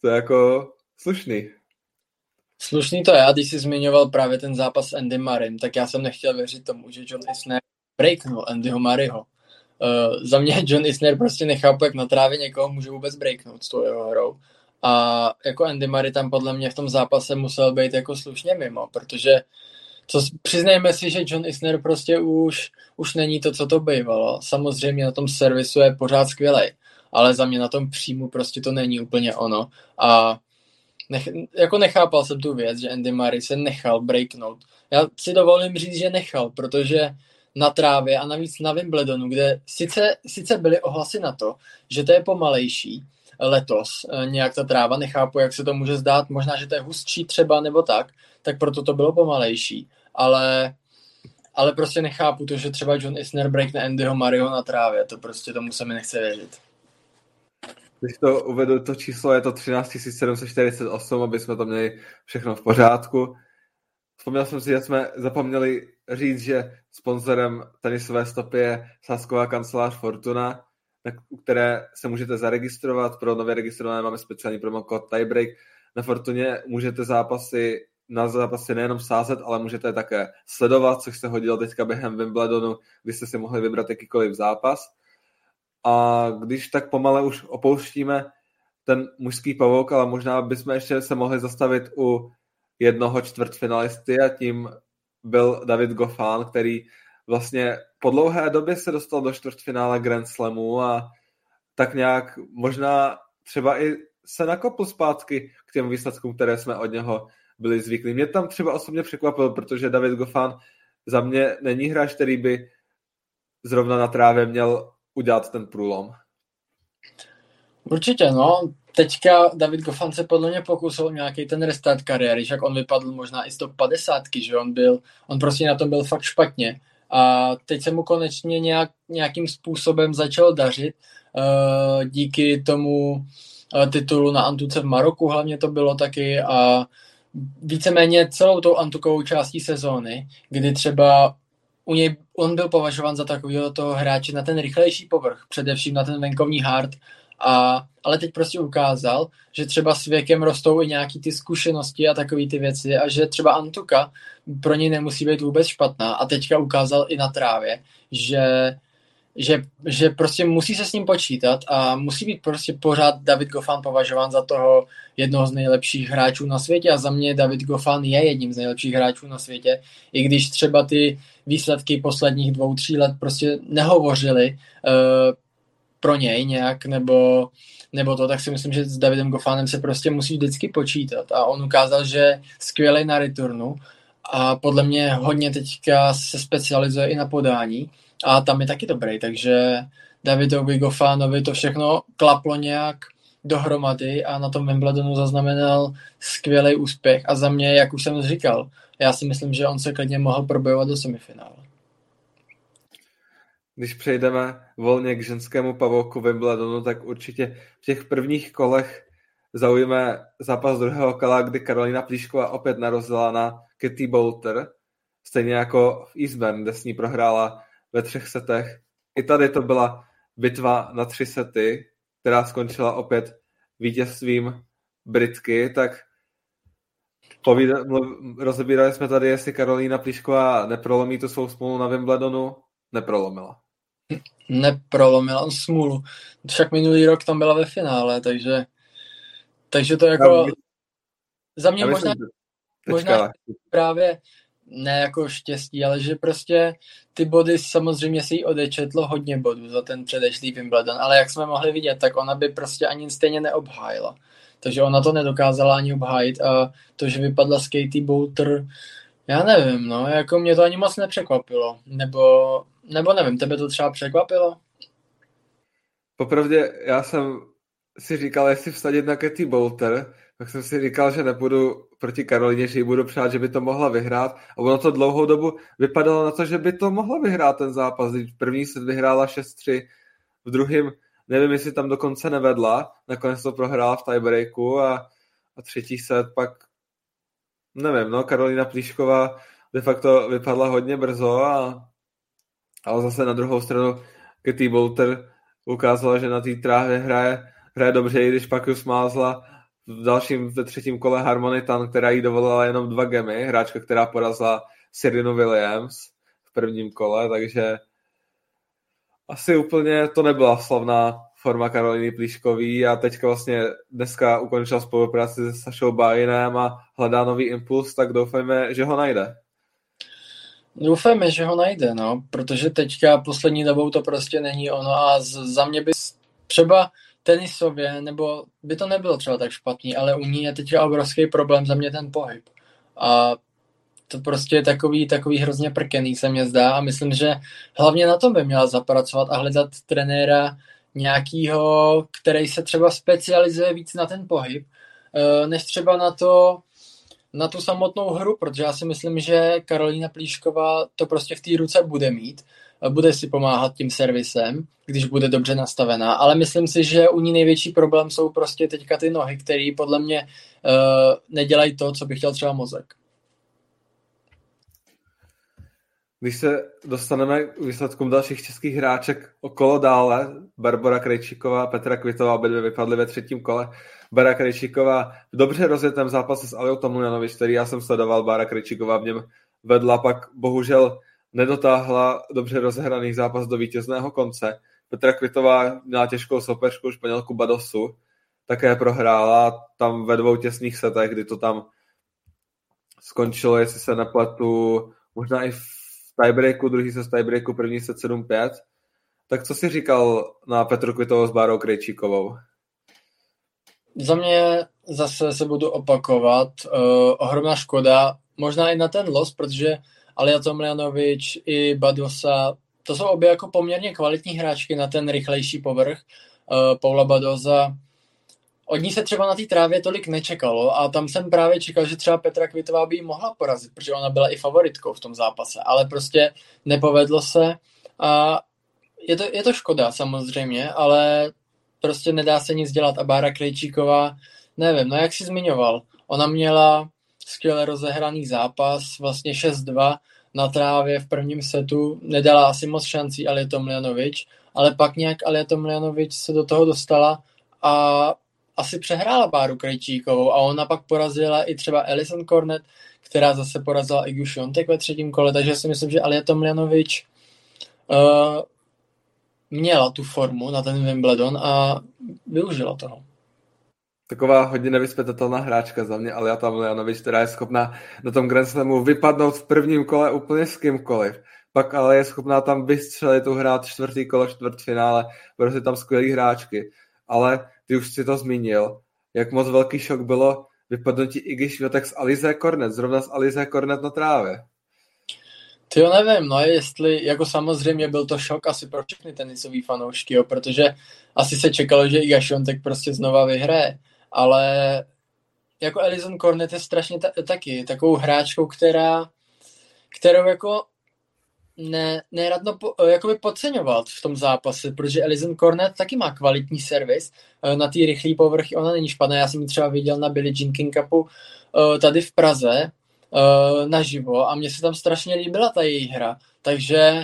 To je jako slušný. Slušný to je, a když jsi zmiňoval právě ten zápas s Andy Marim, tak já jsem nechtěl věřit tomu, že John Isner breaknul Andyho Mariho. Uh, za mě John Isner prostě nechápu, jak na trávě někoho může vůbec breaknout s tou jeho hrou. A jako Andy Murray tam podle mě v tom zápase musel být jako slušně mimo, protože co, přiznejme si, že John Isner prostě už, už není to, co to bývalo. Samozřejmě na tom servisu je pořád skvělý, ale za mě na tom příjmu prostě to není úplně ono. A nech, jako nechápal jsem tu věc, že Andy Murray se nechal breaknout. Já si dovolím říct, že nechal, protože na trávě a navíc na Wimbledonu, kde sice, sice byly ohlasy na to, že to je pomalejší letos, eh, nějak ta tráva, nechápu, jak se to může zdát, možná, že to je hustší třeba nebo tak, tak proto to bylo pomalejší, ale ale prostě nechápu to, že třeba John Isner breakne Andyho Mario na trávě, to prostě tomu se mi nechce věřit. Když to uvedu, to číslo je to 13 748, aby jsme to měli všechno v pořádku. Vzpomněl jsem si, že jsme zapomněli říct, že sponzorem tenisové stopy je sásková kancelář Fortuna, u které se můžete zaregistrovat. Pro nově registrované máme speciální promokód Tiebreak. Na Fortuně můžete zápasy na zápasy nejenom sázet, ale můžete také sledovat, což se hodilo teďka během Wimbledonu, kdy jste si mohli vybrat jakýkoliv zápas. A když tak pomale už opouštíme ten mužský pavouk, ale možná bychom ještě se mohli zastavit u jednoho čtvrtfinalisty a tím byl David Goffin, který vlastně po dlouhé době se dostal do čtvrtfinále Grand Slamu a tak nějak možná třeba i se nakopl zpátky k těm výsledkům, které jsme od něho byli zvyklí. Mě tam třeba osobně překvapil, protože David Goffin za mě není hráč, který by zrovna na trávě měl udělat ten průlom. Určitě, no. Teďka David Goffin se podle mě pokusil nějaký ten restart kariéry, však on vypadl možná i z top 50, že on byl, on prostě na tom byl fakt špatně. A teď se mu konečně nějak, nějakým způsobem začal dařit uh, díky tomu uh, titulu na Antuce v Maroku hlavně to bylo taky a víceméně celou tou Antukovou částí sezóny, kdy třeba u něj, on byl považován za takového toho hráče na ten rychlejší povrch, především na ten venkovní hard, a, ale teď prostě ukázal, že třeba s věkem rostou i nějaký ty zkušenosti a takové ty věci a že třeba Antuka pro něj nemusí být vůbec špatná. A teďka ukázal i na trávě, že že, že prostě musí se s ním počítat a musí být prostě pořád David Goffin považován za toho jednoho z nejlepších hráčů na světě. A za mě David Goffin je jedním z nejlepších hráčů na světě, i když třeba ty výsledky posledních dvou, tří let prostě nehovořily uh, pro něj nějak, nebo, nebo to, tak si myslím, že s Davidem Goffanem se prostě musí vždycky počítat. A on ukázal, že skvělý na returnu a podle mě hodně teďka se specializuje i na podání. A tam je taky dobrý, takže Davidovi Goffanovi to všechno klaplo nějak dohromady a na tom Wimbledonu zaznamenal skvělý úspěch. A za mě, jak už jsem říkal, já si myslím, že on se klidně mohl probojovat do semifinále. Když přejdeme volně k ženskému pavouku Wimbledonu, tak určitě v těch prvních kolech zaujíme zápas druhého kola, kdy Karolina Plíšková opět narazila na Katie Bolter, stejně jako v Eastbourne, kde s ní prohrála ve třech setech. I tady to byla bitva na tři sety, která skončila opět vítězstvím Britky, tak rozebírali jsme tady, jestli Karolína Plíšková neprolomí tu svou smůlu na Wimbledonu. Neprolomila. Neprolomila smůlu. Však minulý rok tam byla ve finále, takže takže to jako... za mě možná, možná právě ne jako štěstí, ale že prostě ty body samozřejmě si jí odečetlo hodně bodů za ten předešlý Wimbledon, ale jak jsme mohli vidět, tak ona by prostě ani stejně neobhájila. Takže ona to nedokázala ani obhájit a to, že vypadla s Katie Boulter, já nevím, no, jako mě to ani moc nepřekvapilo. Nebo, nebo nevím, tebe to třeba překvapilo? Popravdě, já jsem si říkal, jestli vsadit na Katie Boulter, tak jsem si říkal, že nepůjdu proti Karolině, že ji budu přát, že by to mohla vyhrát. A ono to dlouhou dobu vypadalo na to, že by to mohla vyhrát ten zápas. V první set vyhrála 6-3, v druhém nevím, jestli tam dokonce nevedla, nakonec to prohrála v tiebreaku a, a třetí set pak nevím, no, Karolina Plíšková de facto vypadla hodně brzo a ale zase na druhou stranu Katie Boulter ukázala, že na té trávě hraje, hraje dobře, i když pak už smázla v dalším, ve třetím kole Harmonitan, která jí dovolila jenom dva gemy, hráčka, která porazila Serenu Williams v prvním kole, takže asi úplně to nebyla slavná forma Karoliny Plíškový a teďka vlastně dneska ukončila spolupráci se Sašou Bajinem a hledá nový impuls, tak doufejme, že ho najde. Doufejme, že ho najde, no, protože teďka poslední dobou to prostě není ono a z, za mě by třeba tenisově, nebo by to nebylo třeba tak špatný, ale u ní je teďka obrovský problém za mě ten pohyb. A to prostě je takový, takový hrozně prkený, se mě zdá a myslím, že hlavně na tom by měla zapracovat a hledat trenéra nějakýho, který se třeba specializuje víc na ten pohyb, eh, než třeba na to, na tu samotnou hru, protože já si myslím, že Karolína Plíšková to prostě v té ruce bude mít bude si pomáhat tím servisem, když bude dobře nastavená, ale myslím si, že u ní největší problém jsou prostě teďka ty nohy, které podle mě uh, nedělají to, co by chtěl třeba mozek. Když se dostaneme k výsledkům dalších českých hráček okolo dále, Barbara Krejčíková, Petra Kvitová, obě dvě vypadly ve třetím kole. Barbara Krejčíková v dobře rozjetém zápase s Aliou Tomljanovič, který já jsem sledoval, Barbara Krejčíková v něm vedla, pak bohužel nedotáhla dobře rozehraný zápas do vítězného konce. Petra Kvitová měla těžkou soupeřku Španělku Badosu, také prohrála tam ve dvou těsných setech, kdy to tam skončilo, jestli se nepletu, možná i v tiebreaku, druhý se z tiebreaku, první set 7-5. Tak co si říkal na Petru Kvitovou s Bárou Krejčíkovou? Za mě zase se budu opakovat. Uh, ohromná škoda, možná i na ten los, protože Alia Tomljanovič i Badosa, to jsou obě jako poměrně kvalitní hráčky na ten rychlejší povrch. Uh, Paula Badoza, od ní se třeba na té trávě tolik nečekalo a tam jsem právě čekal, že třeba Petra Kvitová by ji mohla porazit, protože ona byla i favoritkou v tom zápase, ale prostě nepovedlo se a je to, je to škoda samozřejmě, ale prostě nedá se nic dělat a Bára Krejčíková, nevím, no jak si zmiňoval, ona měla skvěle rozehraný zápas, vlastně 6-2 na trávě v prvním setu, nedala asi moc šancí Alieto Mljanovič, ale pak nějak Alieto Mljanovič se do toho dostala a asi přehrála Báru Krejčíkovou a ona pak porazila i třeba Alison Cornet, která zase porazila Igu Šontek ve třetím kole, takže si myslím, že Alieto Mljanovič uh, měla tu formu na ten Wimbledon a využila toho taková hodně nevyspětatelná hráčka za mě, ale já tam Leanovič, která je schopná na tom Grand Slamu vypadnout v prvním kole úplně s kýmkoliv. Pak ale je schopná tam vystřelit, tu hrát čtvrtý kolo, čtvrtfinále, prostě tam skvělý hráčky. Ale ty už si to zmínil, jak moc velký šok bylo vypadnutí Iggy Švětek s Alize Kornet, zrovna s Alize Kornet na trávě. Ty jo, nevím, no jestli, jako samozřejmě byl to šok asi pro všechny tenisový fanoušky, jo, protože asi se čekalo, že Iga Šontek prostě znova vyhraje ale jako Elison Cornet je strašně ta, taky takovou hráčkou, která, kterou jako ne, neradno po, jakoby podceňovat v tom zápase, protože Elison Cornet taky má kvalitní servis eh, na ty rychlé povrchy, ona není špatná, já jsem ji třeba viděl na Billie Jean King Cupu eh, tady v Praze eh, naživo a mně se tam strašně líbila ta její hra, takže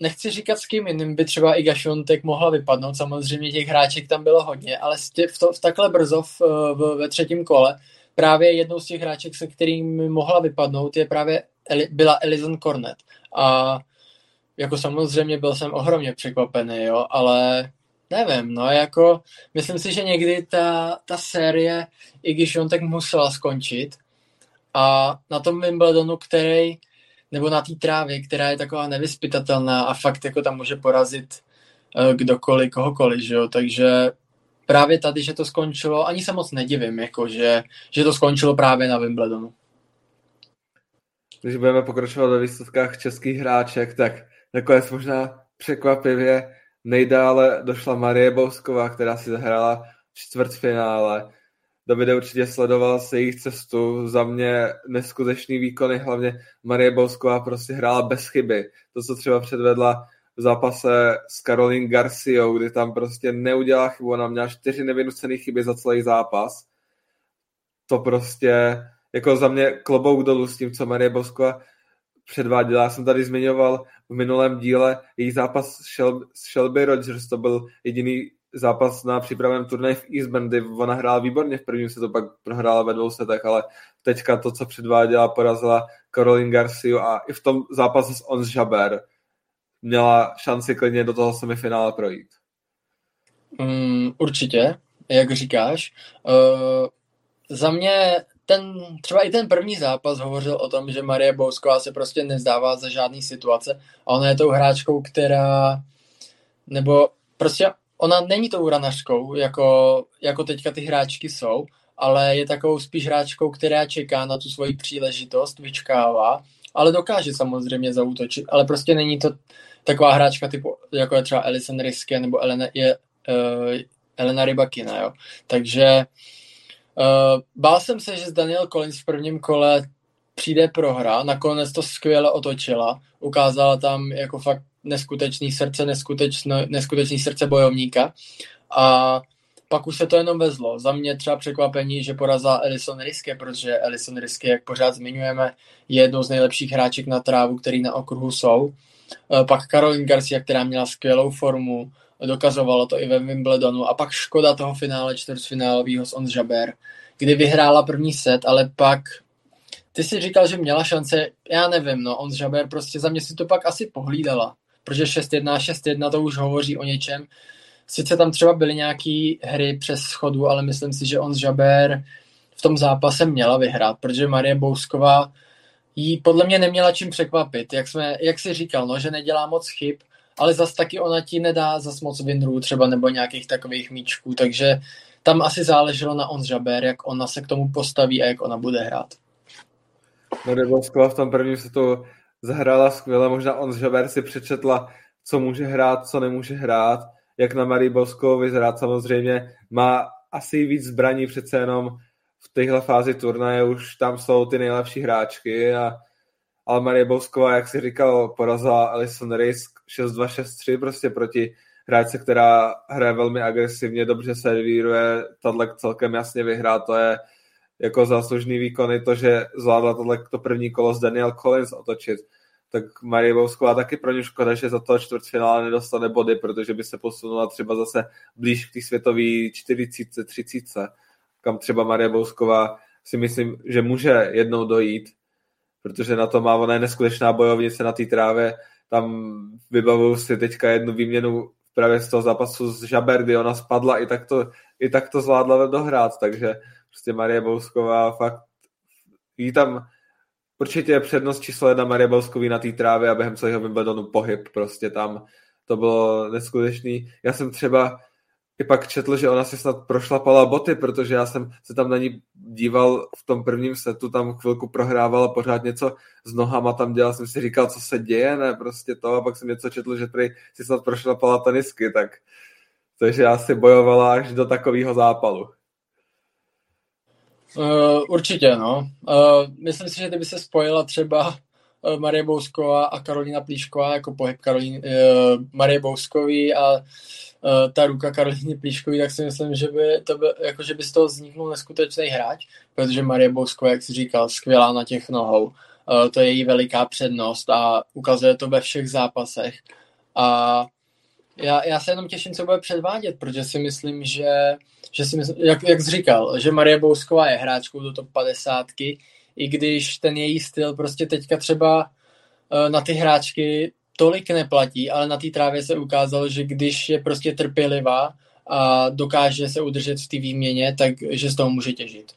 nechci říkat s kým jiným by třeba i Gašontek mohla vypadnout, samozřejmě těch hráček tam bylo hodně, ale v, to, v takhle brzo v, v, ve třetím kole právě jednou z těch hráček, se kterými mohla vypadnout, je právě Eli, byla Elizon Cornet. A jako samozřejmě byl jsem ohromně překvapený, jo, ale nevím, no jako myslím si, že někdy ta, ta série, i když on tak musela skončit a na tom Wimbledonu, který nebo na té trávě, která je taková nevyspytatelná a fakt jako tam může porazit uh, kdokoliv, kohokoliv, že jo, takže právě tady, že to skončilo, ani se moc nedivím, jako že, že to skončilo právě na Wimbledonu. Když budeme pokračovat ve výsledkách českých hráček, tak nakonec možná překvapivě nejdále došla Marie Bousková, která si zahrála čtvrtfinále Davide určitě sledoval se jejich cestu, za mě neskutečný výkony, hlavně Marie Bousková prostě hrála bez chyby. To, co třeba předvedla v zápase s Karolín Garciou, kdy tam prostě neudělala chybu, ona měla čtyři nevynucené chyby za celý zápas. To prostě, jako za mě klobouk dolů s tím, co Marie Bousková předváděla. Já jsem tady zmiňoval v minulém díle její zápas s Shelby Rogers, to byl jediný zápas na přípravném turnaji v Eastbourne, kdy ona hrála výborně v prvním setu, pak prohrála ve dvou setech, ale teďka to, co předváděla, porazila Caroline Garcia a i v tom zápase s Ons Jaber měla šanci klidně do toho semifinále projít. Um, určitě, jak říkáš. Uh, za mě ten, třeba i ten první zápas hovořil o tom, že Marie Bousková se prostě nezdává za žádný situace a ona je tou hráčkou, která nebo prostě ona není tou ranařkou, jako, jako teďka ty hráčky jsou, ale je takovou spíš hráčkou, která čeká na tu svoji příležitost, vyčkává, ale dokáže samozřejmě zautočit, ale prostě není to taková hráčka typu, jako je třeba Alison Riske nebo Elena, je, uh, Elena Rybakina, jo. Takže uh, bál jsem se, že s Daniel Collins v prvním kole přijde prohra, nakonec to skvěle otočila, ukázala tam jako fakt neskutečný srdce, neskutečný, neskutečný srdce bojovníka a pak už se to jenom vezlo. Za mě třeba překvapení, že porazila Elison Riske, protože Elison Riske, jak pořád zmiňujeme, je jednou z nejlepších hráček na trávu, který na okruhu jsou. E, pak Caroline Garcia, která měla skvělou formu, dokazovalo to i ve Wimbledonu. A pak škoda toho finále čtvrtfinálového s Ons Jabeur, kdy vyhrála první set, ale pak ty si říkal, že měla šance, já nevím, no, Ons Jabeur prostě za mě si to pak asi pohlídala, protože 6-1, 6-1 to už hovoří o něčem, Sice tam třeba byly nějaké hry přes schodu, ale myslím si, že on z Žaber v tom zápase měla vyhrát, protože Marie Bousková jí podle mě neměla čím překvapit. Jak, jsme, jak jsi říkal, no, že nedělá moc chyb, ale zas taky ona ti nedá zas moc winrů třeba nebo nějakých takových míčků, takže tam asi záleželo na on Žaber, jak ona se k tomu postaví a jak ona bude hrát. Marie Bousková v tom prvním se to zahrála skvěle, možná on Žaber si přečetla, co může hrát, co nemůže hrát. Jak na Marii Boskou vyzerá samozřejmě, má asi víc zbraní přece jenom v téhle fázi turnaje, už tam jsou ty nejlepší hráčky, a, ale Marie Bosková, jak si říkal, porazila Alison Risk 6-2, 6-3 prostě proti hráčce, která hraje velmi agresivně, dobře servíruje, tohle celkem jasně vyhrá, to je jako záslužný výkon i to, že zvládla tohle to první kolo s Daniel Collins otočit tak Marie Bousková taky pro ně škoda, že za to čtvrtfinále nedostane body, protože by se posunula třeba zase blíž k té světové 40, 30, kam třeba Marie Bousková si myslím, že může jednou dojít, protože na to má ona je neskutečná bojovnice na té trávě. Tam vybavuju si teďka jednu výměnu právě z toho zápasu z Žaber, kdy ona spadla, i tak to, i tak to zvládla dohrát, takže prostě Marie Bousková fakt jí tam určitě je přednost číslo jedna Marie Belskový na té trávě a během celého Wimbledonu pohyb prostě tam. To bylo neskutečný. Já jsem třeba i pak četl, že ona si snad prošlapala boty, protože já jsem se tam na ní díval v tom prvním setu, tam chvilku prohrávala pořád něco s nohama tam dělal, jsem si říkal, co se děje, ne, prostě to, a pak jsem něco četl, že tady si snad prošlapala tenisky, tak takže já si bojovala až do takového zápalu. Uh, určitě, no. Uh, myslím si, že kdyby se spojila třeba uh, Marie Bousková a Karolina Plíšková jako pohyb Karolín, uh, Marie Bouskový a uh, ta ruka Karolíny Plíškový, tak si myslím, že by, to by, jako, že by z toho vzniknul neskutečný hráč, protože Marie Bousková, jak jsi říkal, skvělá na těch nohou. Uh, to je její veliká přednost a ukazuje to ve všech zápasech. A já, já se jenom těším, co bude předvádět, protože si myslím, že, že si myslím, jak, jak jsi říkal, že Marie Bousková je hráčkou do top 50, i když ten její styl prostě teďka třeba uh, na ty hráčky tolik neplatí, ale na té trávě se ukázalo, že když je prostě trpělivá a dokáže se udržet v té výměně, tak že z toho může těžit.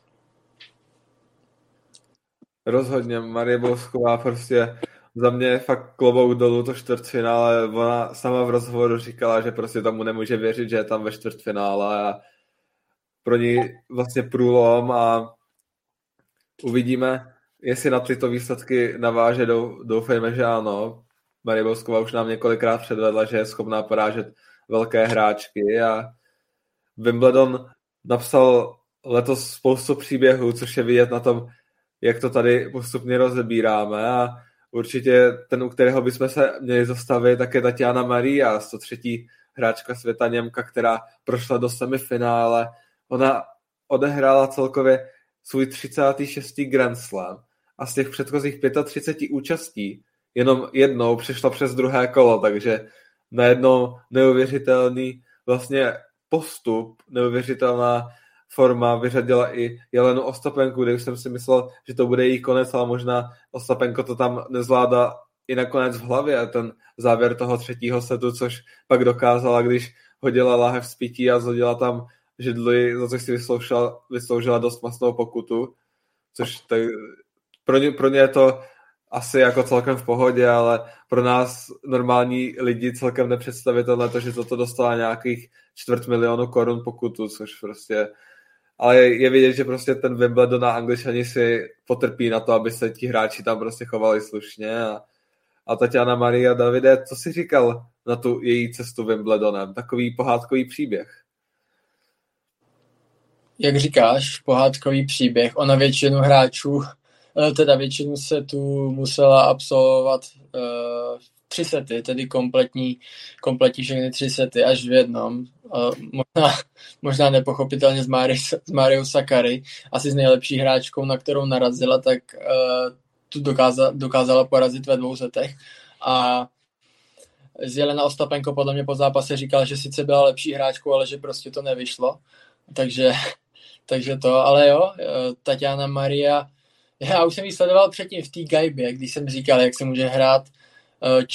Rozhodně, Marie Bousková prostě za mě fakt klobouk dolů to čtvrtfinále. Ona sama v rozhovoru říkala, že prostě tomu nemůže věřit, že je tam ve čtvrtfinále a pro ní vlastně průlom a uvidíme, jestli na tyto výsledky naváže, doufejme, že ano. Marie Bosková už nám několikrát předvedla, že je schopná porážet velké hráčky a Wimbledon napsal letos spoustu příběhů, což je vidět na tom, jak to tady postupně rozebíráme a určitě ten, u kterého bychom se měli zastavit, tak je Tatiana Maria, 103. hráčka světa Němka, která prošla do semifinále. Ona odehrála celkově svůj 36. Grand Slam a z těch předchozích 35 účastí jenom jednou přešla přes druhé kolo, takže najednou neuvěřitelný vlastně postup, neuvěřitelná forma vyřadila i Jelenu Ostapenku, kde už jsem si myslel, že to bude její konec, ale možná Ostapenko to tam nezvládá i nakonec v hlavě, ten závěr toho třetího setu, což pak dokázala, když hodila láhev z pití a zhodila tam židli, za což si vysloužila, vysloužila dost masnou pokutu, což tak, pro, ně, pro ně je to asi jako celkem v pohodě, ale pro nás normální lidi celkem nepředstavitelné to, že toto dostala nějakých čtvrt milionu korun pokutu, což prostě ale je vidět, že prostě ten Wimbledon a angličani si potrpí na to, aby se ti hráči tam prostě chovali slušně a, a Tatiana Maria Davide, co si říkal na tu její cestu Wimbledonem? Takový pohádkový příběh. Jak říkáš, pohádkový příběh. Ona většinu hráčů Eh, teda většinu setů musela absolvovat uh, tři sety, tedy kompletní, kompletní všechny tři sety až v jednom. Uh, možná, možná nepochopitelně s, Mari, s Mariou Sakary, asi s nejlepší hráčkou, na kterou narazila, tak uh, tu dokázala, dokázala porazit ve dvou setech. A z Jelena Ostapenko podle mě po zápase říkal, že sice byla lepší hráčkou, ale že prostě to nevyšlo. Takže, takže to, ale jo, Tatiana Maria, já už jsem ji sledoval předtím v té gajbě, když jsem říkal, jak se může hrát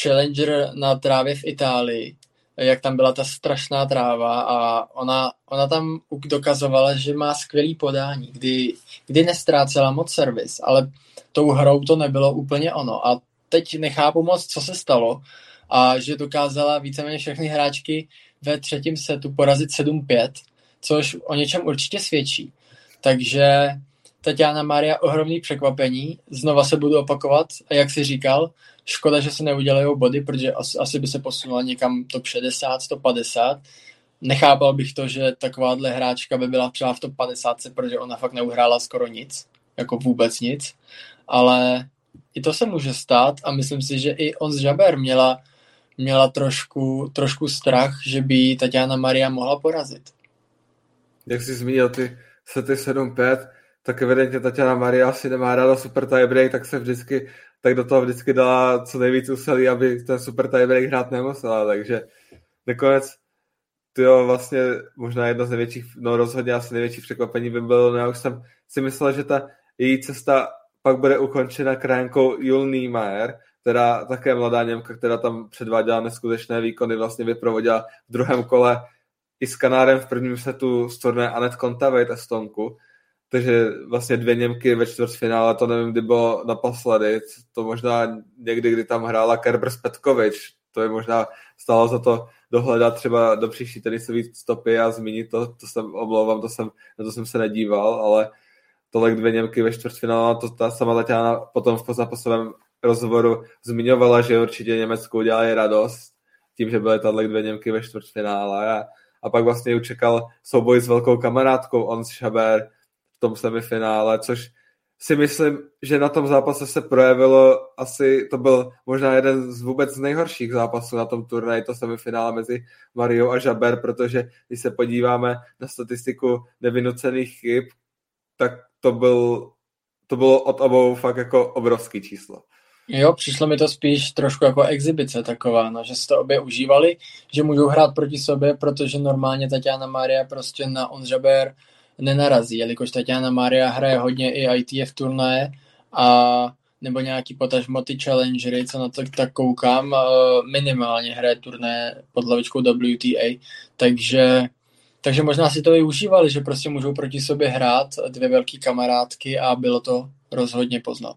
Challenger na trávě v Itálii, jak tam byla ta strašná tráva a ona, ona tam dokazovala, že má skvělý podání, kdy, kdy nestrácela moc servis, ale tou hrou to nebylo úplně ono. A teď nechápu moc, co se stalo a že dokázala víceméně všechny hráčky ve třetím setu porazit 7-5, což o něčem určitě svědčí. Takže Tatiana Maria ohromný překvapení, znova se budu opakovat a jak si říkal, škoda, že se neudělají body, protože asi, by se posunula někam top 60, 150. Nechápal bych to, že takováhle hráčka by byla třeba v top 50, protože ona fakt neuhrála skoro nic, jako vůbec nic, ale i to se může stát a myslím si, že i on z Žaber měla, měla trošku, trošku strach, že by Tatiana Maria mohla porazit. Jak jsi zmínil ty sety 7-5, tak evidentně Tatiana Maria asi nemá ráda super tiebreak, tak se vždycky, tak do toho vždycky dala co nejvíc úsilí, aby ten super tiebreak hrát nemusela, takže nakonec to jo, vlastně možná jedno z největších, no rozhodně asi největší překvapení by bylo, já už jsem si myslel, že ta její cesta pak bude ukončena krajinkou Jul Niemeyer, která také mladá Němka, která tam předváděla neskutečné výkony, vlastně vyprovodila v druhém kole i s Kanárem v prvním setu z turné Anet Kontaveit Estonku, takže vlastně dvě Němky ve čtvrtfinále, to nevím, kdy bylo naposledy, to možná někdy, kdy tam hrála Kerber Spetkovič, to je možná stalo za to dohledat třeba do příští tenisové stopy a zmínit to, to jsem omlouvám, to jsem, na to jsem se nedíval, ale tolik dvě Němky ve čtvrtfinále, to ta sama Tatiana potom v zápasovém rozhovoru zmiňovala, že určitě Německu udělali radost tím, že byly tato dvě Němky ve čtvrtfinále a, a pak vlastně učekal souboj s velkou kamarádkou Ons Schaber, tom semifinále, což si myslím, že na tom zápase se projevilo asi, to byl možná jeden z vůbec nejhorších zápasů na tom turnaji, to semifinále mezi Mariou a Žaber, protože když se podíváme na statistiku nevynucených chyb, tak to, byl, to bylo od obou fakt jako obrovský číslo. Jo, přišlo mi to spíš trošku jako exibice taková, no, že si to obě užívali, že můžou hrát proti sobě, protože normálně Tatiana Maria prostě na On Žaber nenarazí, jelikož Tatiana Maria hraje hodně i ITF turnaje a nebo nějaký potažmo ty challengery, co na to tak koukám, minimálně hraje turné pod hlavičkou WTA, takže takže možná si to i užívali, že prostě můžou proti sobě hrát dvě velké kamarádky a bylo to rozhodně poznat.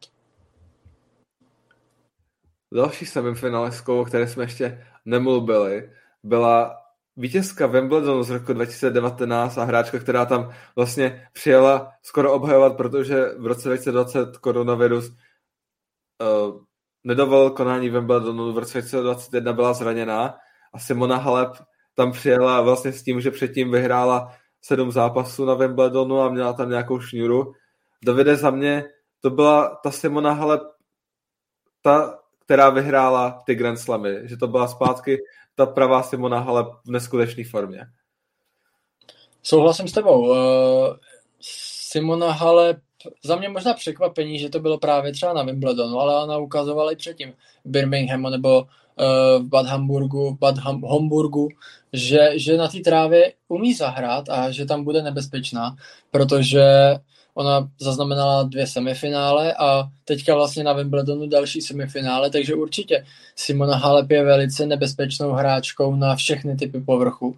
Další semifinalistkou, o které jsme ještě nemluvili, byla vítězka Wimbledonu z roku 2019 a hráčka, která tam vlastně přijela skoro obhajovat, protože v roce 2020 koronavirus uh, nedovolil konání Wimbledonu, v roce 2021 byla zraněná a Simona Halep tam přijela vlastně s tím, že předtím vyhrála sedm zápasů na Wimbledonu a měla tam nějakou šňuru. Davide, za mě to byla ta Simona Halep, ta, která vyhrála ty Grand Slamy, že to byla zpátky ta pravá Simona Halep v neskutečné formě. Souhlasím s tebou. Uh, Simona Halep, za mě možná překvapení, že to bylo právě třeba na Wimbledonu, ale ona ukazovala i předtím v Birminghamu nebo uh, v Bad Hamburgu, Bad Ham, Hamburgu, že, že na té trávě umí zahrát a že tam bude nebezpečná, protože Ona zaznamenala dvě semifinále a teďka vlastně na Wimbledonu další semifinále, takže určitě Simona Halep je velice nebezpečnou hráčkou na všechny typy povrchu. Uh,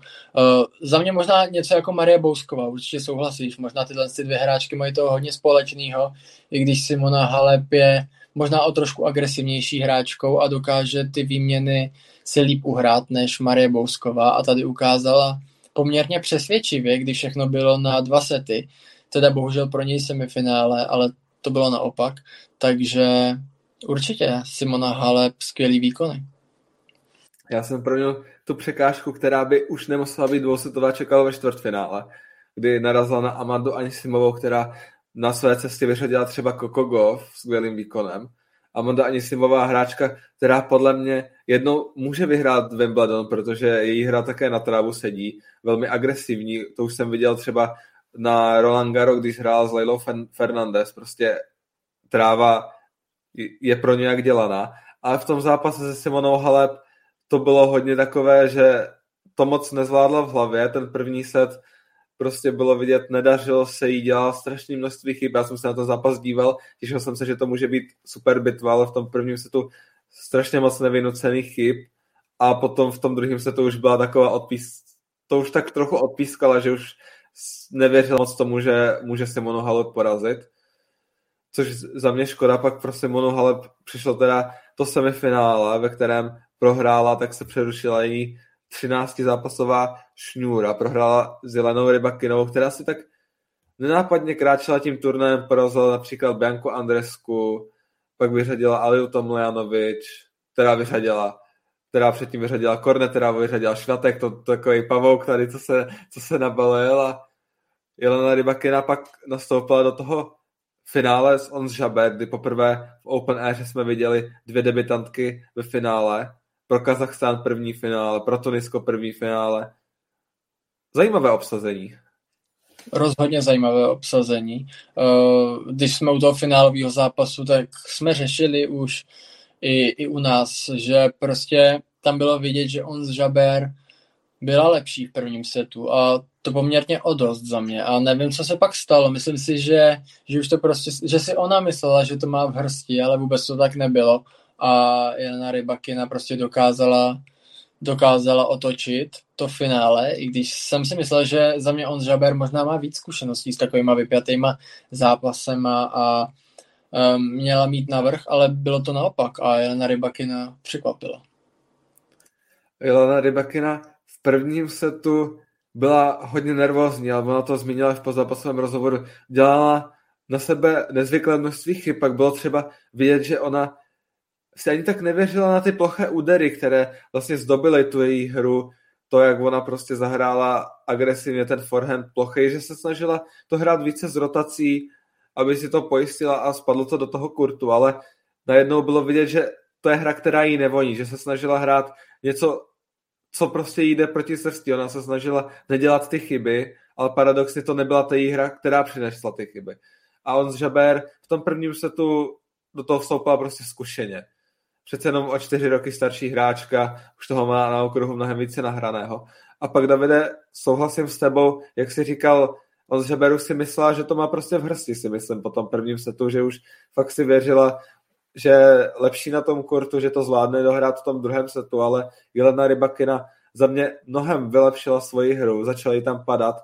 za mě možná něco jako Marie Bousková, určitě souhlasíš, možná tyhle ty dvě hráčky mají toho hodně společného, i když Simona Halep je možná o trošku agresivnější hráčkou a dokáže ty výměny si líp uhrát než Marie Bousková a tady ukázala poměrně přesvědčivě, kdy všechno bylo na dva sety, teda bohužel pro něj semifinále, ale to bylo naopak. Takže určitě Simona Halep skvělý výkony. Já jsem pro něj tu překážku, která by už nemusela být dvousetová, čekal ve čtvrtfinále, kdy narazila na Amandu Anisimovou, která na své cestě vyřadila třeba Kokogov s skvělým výkonem. Amanda Anisimová hráčka, která podle mě jednou může vyhrát Wimbledon, protože její hra také na trávu sedí, velmi agresivní, to už jsem viděl třeba na Roland Garo, když hrál s Leilou Fernandez, prostě tráva je pro ně jak dělaná. Ale v tom zápase se Simonou Halep to bylo hodně takové, že to moc nezvládla v hlavě, ten první set prostě bylo vidět, nedařilo se jí, dělala strašné množství chyb, já jsem se na ten zápas díval, těšil jsem se, že to může být super bitva, ale v tom prvním setu strašně moc nevynucených chyb. A potom v tom druhém setu už byla taková odpís, to už tak trochu odpískala, že už nevěřila moc tomu, že může Simonu Halep porazit. Což za mě škoda, pak pro Simonu Halep přišlo teda to semifinále, ve kterém prohrála, tak se přerušila její 13 zápasová šňůra. Prohrála s Jelenou Rybakinovou, která si tak nenápadně kráčela tím turnajem, porazila například Bianku Andresku, pak vyřadila Aliu Tomljanovič, která vyřadila která předtím vyřadila Korne, která vyřadila Švatek, to, to takový pavouk tady, co se, co se nabalil a Jelena Rybakina pak nastoupila do toho finále s Ons Žaber, kdy poprvé v Open Air jsme viděli dvě debitantky ve finále. Pro Kazachstán první finále, pro Tunisko první finále. Zajímavé obsazení. Rozhodně zajímavé obsazení. Eh, když jsme u toho finálového zápasu, tak jsme řešili už i, i u nás, že prostě tam bylo vidět, že on z Žaber byla lepší v prvním setu a to poměrně o dost za mě a nevím, co se pak stalo. Myslím si, že, že už to prostě, že si ona myslela, že to má v hrsti, ale vůbec to tak nebylo a Jelena Rybakina prostě dokázala dokázala otočit to finále, i když jsem si myslel, že za mě on Žaber možná má víc zkušeností s takovýma vypjatýma zápasema a um, měla mít navrh, ale bylo to naopak a Jelena Rybakina překvapila. Jelena Rybakina prvním setu byla hodně nervózní, ale ona to zmínila v pozápasovém rozhovoru. Dělala na sebe nezvyklé množství chyb, pak bylo třeba vidět, že ona si ani tak nevěřila na ty ploché údery, které vlastně zdobily tu její hru, to, jak ona prostě zahrála agresivně ten forehand plochý, že se snažila to hrát více z rotací, aby si to pojistila a spadlo to do toho kurtu, ale najednou bylo vidět, že to je hra, která jí nevoní, že se snažila hrát něco, co prostě jde proti srsti. Ona se snažila nedělat ty chyby, ale paradoxně to nebyla ta hra, která přinesla ty chyby. A on z Žaber v tom prvním setu do toho vstoupila prostě zkušeně. Přece jenom o čtyři roky starší hráčka, už toho má na okruhu mnohem více nahraného. A pak Davide, souhlasím s tebou, jak jsi říkal, on z Žaberu si myslela, že to má prostě v hrsti, si myslím, po tom prvním setu, že už fakt si věřila, že lepší na tom kurtu, že to zvládne dohrát v tom druhém setu, ale Jelena Rybakina za mě mnohem vylepšila svoji hru, začala jí tam padat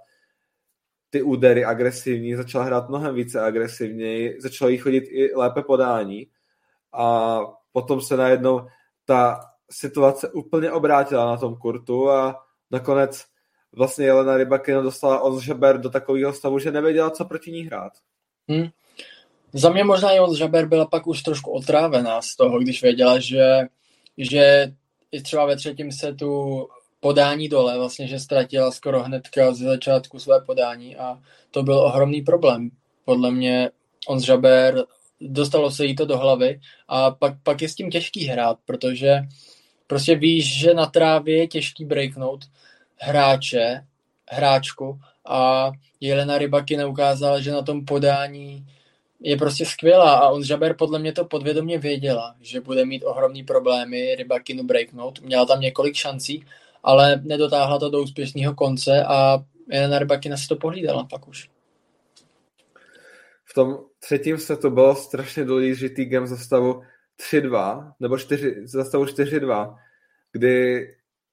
ty údery agresivní, začala hrát mnohem více agresivněji, začala jí chodit i lépe podání a potom se najednou ta situace úplně obrátila na tom kurtu a nakonec vlastně Jelena Rybakina dostala on žeber do takového stavu, že nevěděla, co proti ní hrát. Hmm. Za mě možná Jon Žaber byla pak už trošku otrávená z toho, když věděla, že, že i třeba ve třetím setu podání dole, vlastně, že ztratila skoro hnedka ze začátku své podání a to byl ohromný problém. Podle mě on z Žaber dostalo se jí to do hlavy a pak, pak je s tím těžký hrát, protože prostě víš, že na trávě je těžký breaknout hráče, hráčku a Jelena Rybaky neukázala, že na tom podání je prostě skvělá a on Žaber podle mě to podvědomě věděla, že bude mít ohromný problémy Rybakinu breaknout. Měla tam několik šancí, ale nedotáhla to do úspěšného konce a Jelena Rybakina si to pohlídala pak už. V tom třetím setu bylo strašně důležitý game za stavu 3-2, nebo 4, za stavu 4-2, kdy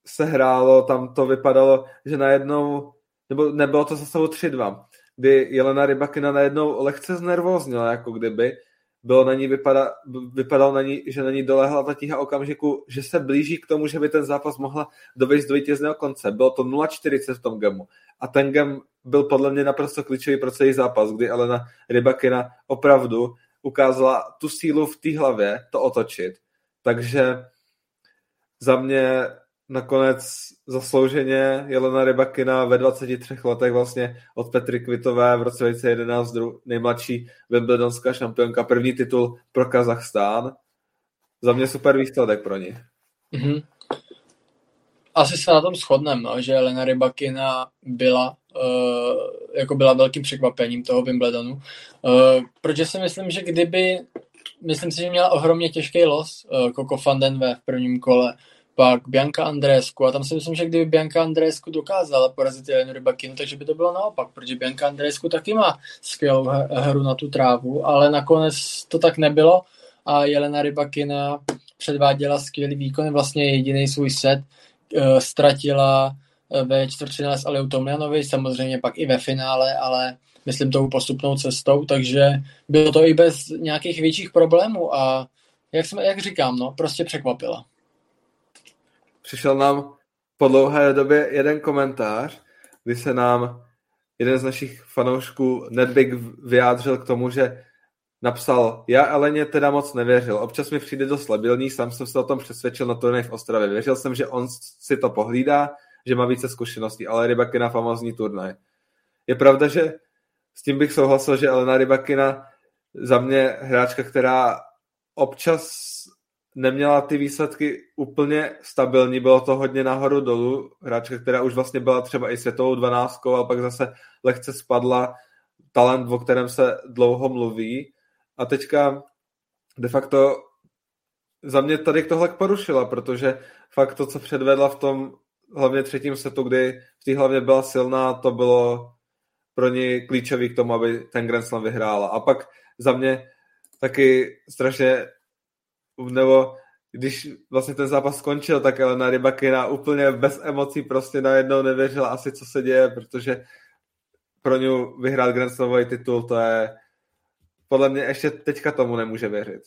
se hrálo, tam to vypadalo, že najednou, nebo nebylo to za stavu 3-2, kdy Jelena Rybakina najednou lehce znervóznila, jako kdyby bylo na ní vypada, vypadalo na ní, že na ní dolehla ta tíha okamžiku, že se blíží k tomu, že by ten zápas mohla dovést do vítězného konce. Bylo to 0-40 v tom gemu. A ten gem byl podle mě naprosto klíčový pro celý zápas, kdy Elena Rybakina opravdu ukázala tu sílu v té hlavě to otočit. Takže za mě nakonec zaslouženě Jelena Rybakina ve 23 letech vlastně od Petry Kvitové v roce 2011 nejmladší Wimbledonská šampionka, první titul pro Kazachstán. Za mě super výsledek pro ní. Mm-hmm. Asi se na tom shodneme, no, že Jelena Rybakina byla uh, jako byla velkým překvapením toho Wimbledonu. Uh, protože si myslím, že kdyby myslím si, že měla ohromně těžký los uh, Coco van den v prvním kole pak Bianca Andrésku a tam si myslím, že kdyby Bianca Andrésku dokázala porazit Jelenu Rybakinu, takže by to bylo naopak, protože Bianca Andrésku taky má skvělou hru na tu trávu, ale nakonec to tak nebylo a Jelena Rybakina předváděla skvělý výkon, vlastně jediný svůj set uh, ztratila uh, ve čtvrtfinále s Aliou Tomljanovi, samozřejmě pak i ve finále, ale myslím tou postupnou cestou, takže bylo to i bez nějakých větších problémů a jak, jsme, jak říkám, no, prostě překvapila přišel nám po dlouhé době jeden komentář, kdy se nám jeden z našich fanoušků Nedbig vyjádřil k tomu, že napsal, já Eleně teda moc nevěřil, občas mi přijde dost labilní, sám jsem se o tom přesvědčil na turnej v Ostravě. Věřil jsem, že on si to pohlídá, že má více zkušeností, ale Rybakina famozní turnaj. Je pravda, že s tím bych souhlasil, že Elena Rybakina za mě hráčka, která občas neměla ty výsledky úplně stabilní, bylo to hodně nahoru dolů, hráčka, která už vlastně byla třeba i světovou dvanáctkou, ale pak zase lehce spadla. Talent, o kterém se dlouho mluví. A teďka de facto za mě tady tohle porušila, protože fakt to, co předvedla v tom hlavně třetím setu, kdy v té hlavě byla silná, to bylo pro ní klíčový k tomu, aby ten Grand Slam vyhrála. A pak za mě taky strašně nebo když vlastně ten zápas skončil, tak Elena Rybakina úplně bez emocí prostě najednou nevěřila asi, co se děje, protože pro ňu vyhrát Grand Slamový titul, to je podle mě ještě teďka tomu nemůže věřit.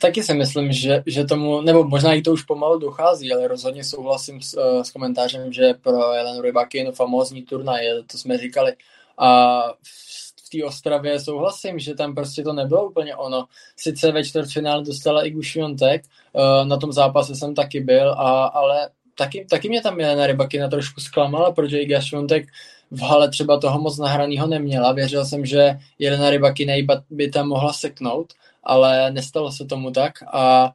Taky si myslím, že, že tomu, nebo možná i to už pomalu dochází, ale rozhodně souhlasím s, eh, s komentářem, že pro Elenu Rybakinu famózní turnaj, to jsme říkali. A té Ostravě souhlasím, že tam prostě to nebylo úplně ono. Sice ve čtvrtfinále dostala i Gušiontek, uh, na tom zápase jsem taky byl, a, ale taky, taky mě tam Jelena Rybakina trošku zklamala, protože i Gašiontek v hale třeba toho moc nahraného neměla. Věřil jsem, že Jelena Rybakina by tam mohla seknout, ale nestalo se tomu tak a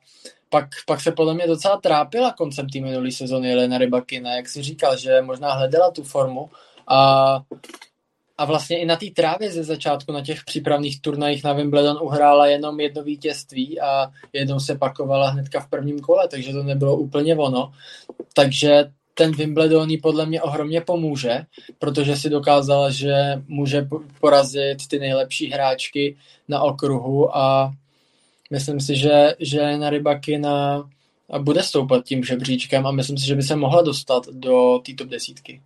pak, pak se podle mě docela trápila koncem té minulé sezóny Jelena Rybakina, jak si říkal, že možná hledala tu formu a a vlastně i na té trávě ze začátku na těch přípravných turnajích na Wimbledon uhrála jenom jedno vítězství a jednou se pakovala hnedka v prvním kole, takže to nebylo úplně ono. Takže ten Wimbledon jí podle mě ohromně pomůže, protože si dokázala, že může porazit ty nejlepší hráčky na okruhu a myslím si, že, že na Rybakina bude stoupat tím žebříčkem a myslím si, že by se mohla dostat do té top desítky.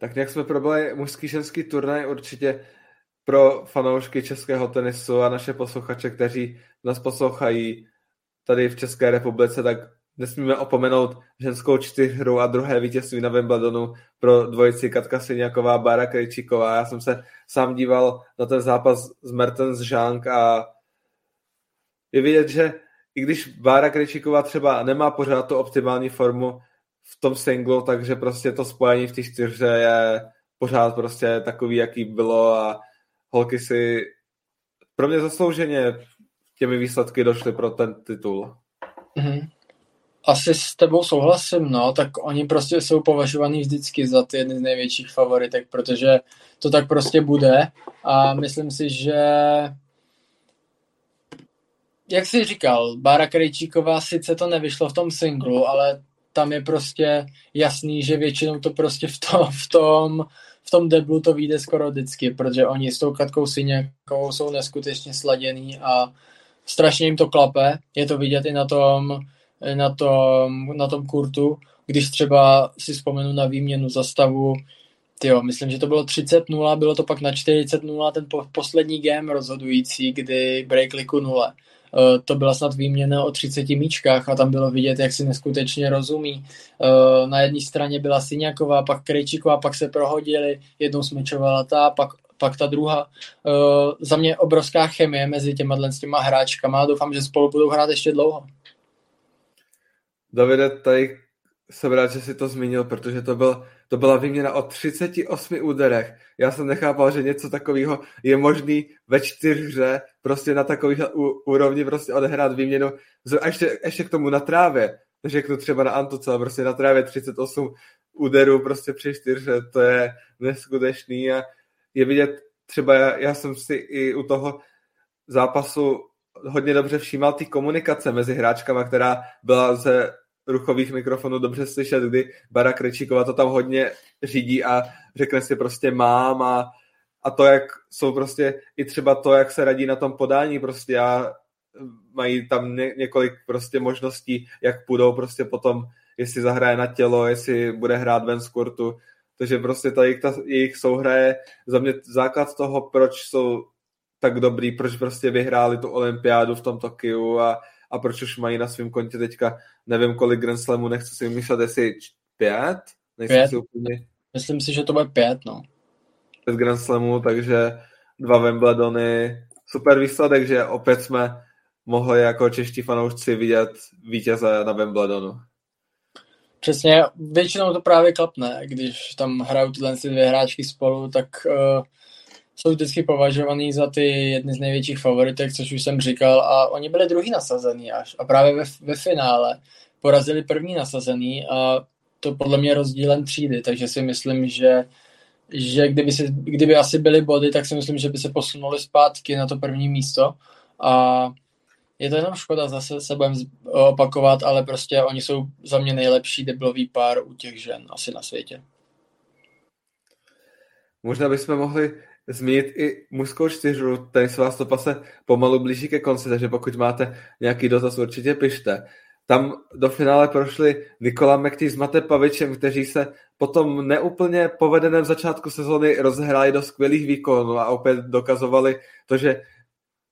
Tak nějak jsme probali mužský ženský turnaj určitě pro fanoušky českého tenisu a naše posluchače, kteří nás poslouchají tady v České republice, tak nesmíme opomenout ženskou čtyřhru a druhé vítězství na Wimbledonu pro dvojici Katka Syniaková, Bára Krejčíková. Já jsem se sám díval na ten zápas s Mertens Zhang a je vidět, že i když Bára Krejčíková třeba nemá pořád tu optimální formu, v tom singlu, takže prostě to spojení v té čtyřře je pořád prostě takový, jaký bylo a holky si pro mě zaslouženě těmi výsledky došly pro ten titul. Mm-hmm. Asi s tebou souhlasím, no, tak oni prostě jsou považovaní vždycky za ty jedny z největších favoritek, protože to tak prostě bude a myslím si, že jak jsi říkal, Bára Krejčíková sice to nevyšlo v tom singlu, ale tam je prostě jasný, že většinou to prostě v tom, v tom, v tom deblu to vyjde skoro vždycky, protože oni s tou Katkou Syněkou jsou neskutečně sladěný a strašně jim to klape. Je to vidět i na tom, na tom, na tom kurtu, když třeba si vzpomenu na výměnu zastavu, tyjo, myslím, že to bylo 30-0, bylo to pak na 40-0 ten po, poslední game rozhodující, kdy breakliku 0. Eh, to byla snad výměna o 30 míčkách a tam bylo vidět, jak si neskutečně rozumí. Eh, na jedné straně byla Syňaková, pak Krejčíková, pak se prohodili, jednou smečovala ta, pak pak ta druhá. Uh, za mě obrovská chemie mezi těma, těma hráčkama a doufám, že spolu budou hrát ještě dlouho. Davide, tady jsem rád, že si to zmínil, protože to, byl, to byla výměna o 38 úderech. Já jsem nechápal, že něco takového je možný ve čtyřhře prostě na takových úrovni prostě odehrát výměnu a ještě, ještě k tomu na trávě. Řeknu třeba na Antuce, prostě na trávě 38 úderů prostě při čtyřhře, to je neskutečný a je vidět, třeba já, já jsem si i u toho zápasu hodně dobře všímal ty komunikace mezi hráčkama, která byla ze ruchových mikrofonů dobře slyšet, kdy Bara Krečíková to tam hodně řídí a řekne si prostě mám a, a to, jak jsou prostě i třeba to, jak se radí na tom podání, prostě já mají tam ně, několik prostě možností, jak půjdou prostě potom, jestli zahraje na tělo, jestli bude hrát ven z kurtu, takže prostě ta jejich, ta jejich souhra je za mě základ toho, proč jsou tak dobrý, proč prostě vyhráli tu olympiádu v tom Tokiu a, a proč už mají na svém kontě teďka, nevím kolik Grand Slamů, nechci si vymýšlet, jestli pět? Nejsem pět. Si úplně... Myslím si, že to bude pět, no. Pět Grand Slamů, takže dva Wimbledony, super výsledek, že opět jsme mohli jako čeští fanoušci vidět vítěze na Wimbledonu. Přesně, většinou to právě klapne, když tam hrajou tyhle dvě hráčky spolu, tak uh, jsou vždycky považovaný za ty jedny z největších favoritek, což už jsem říkal, a oni byli druhý nasazený až. A právě ve, ve finále porazili první nasazený a to podle mě rozdílem třídy, takže si myslím, že že kdyby, si, kdyby asi byly body, tak si myslím, že by se posunuli zpátky na to první místo a je to jenom škoda, zase se budeme opakovat, ale prostě oni jsou za mě nejlepší deblový pár u těch žen asi na světě. Možná bychom mohli zmínit i mužskou čtyřu, se to pase pomalu blíží ke konci, takže pokud máte nějaký dotaz, určitě pište. Tam do finále prošli Nikola Mekty s Mate Pavičem, kteří se potom neúplně povedeném začátku sezóny rozhráli do skvělých výkonů a opět dokazovali to, že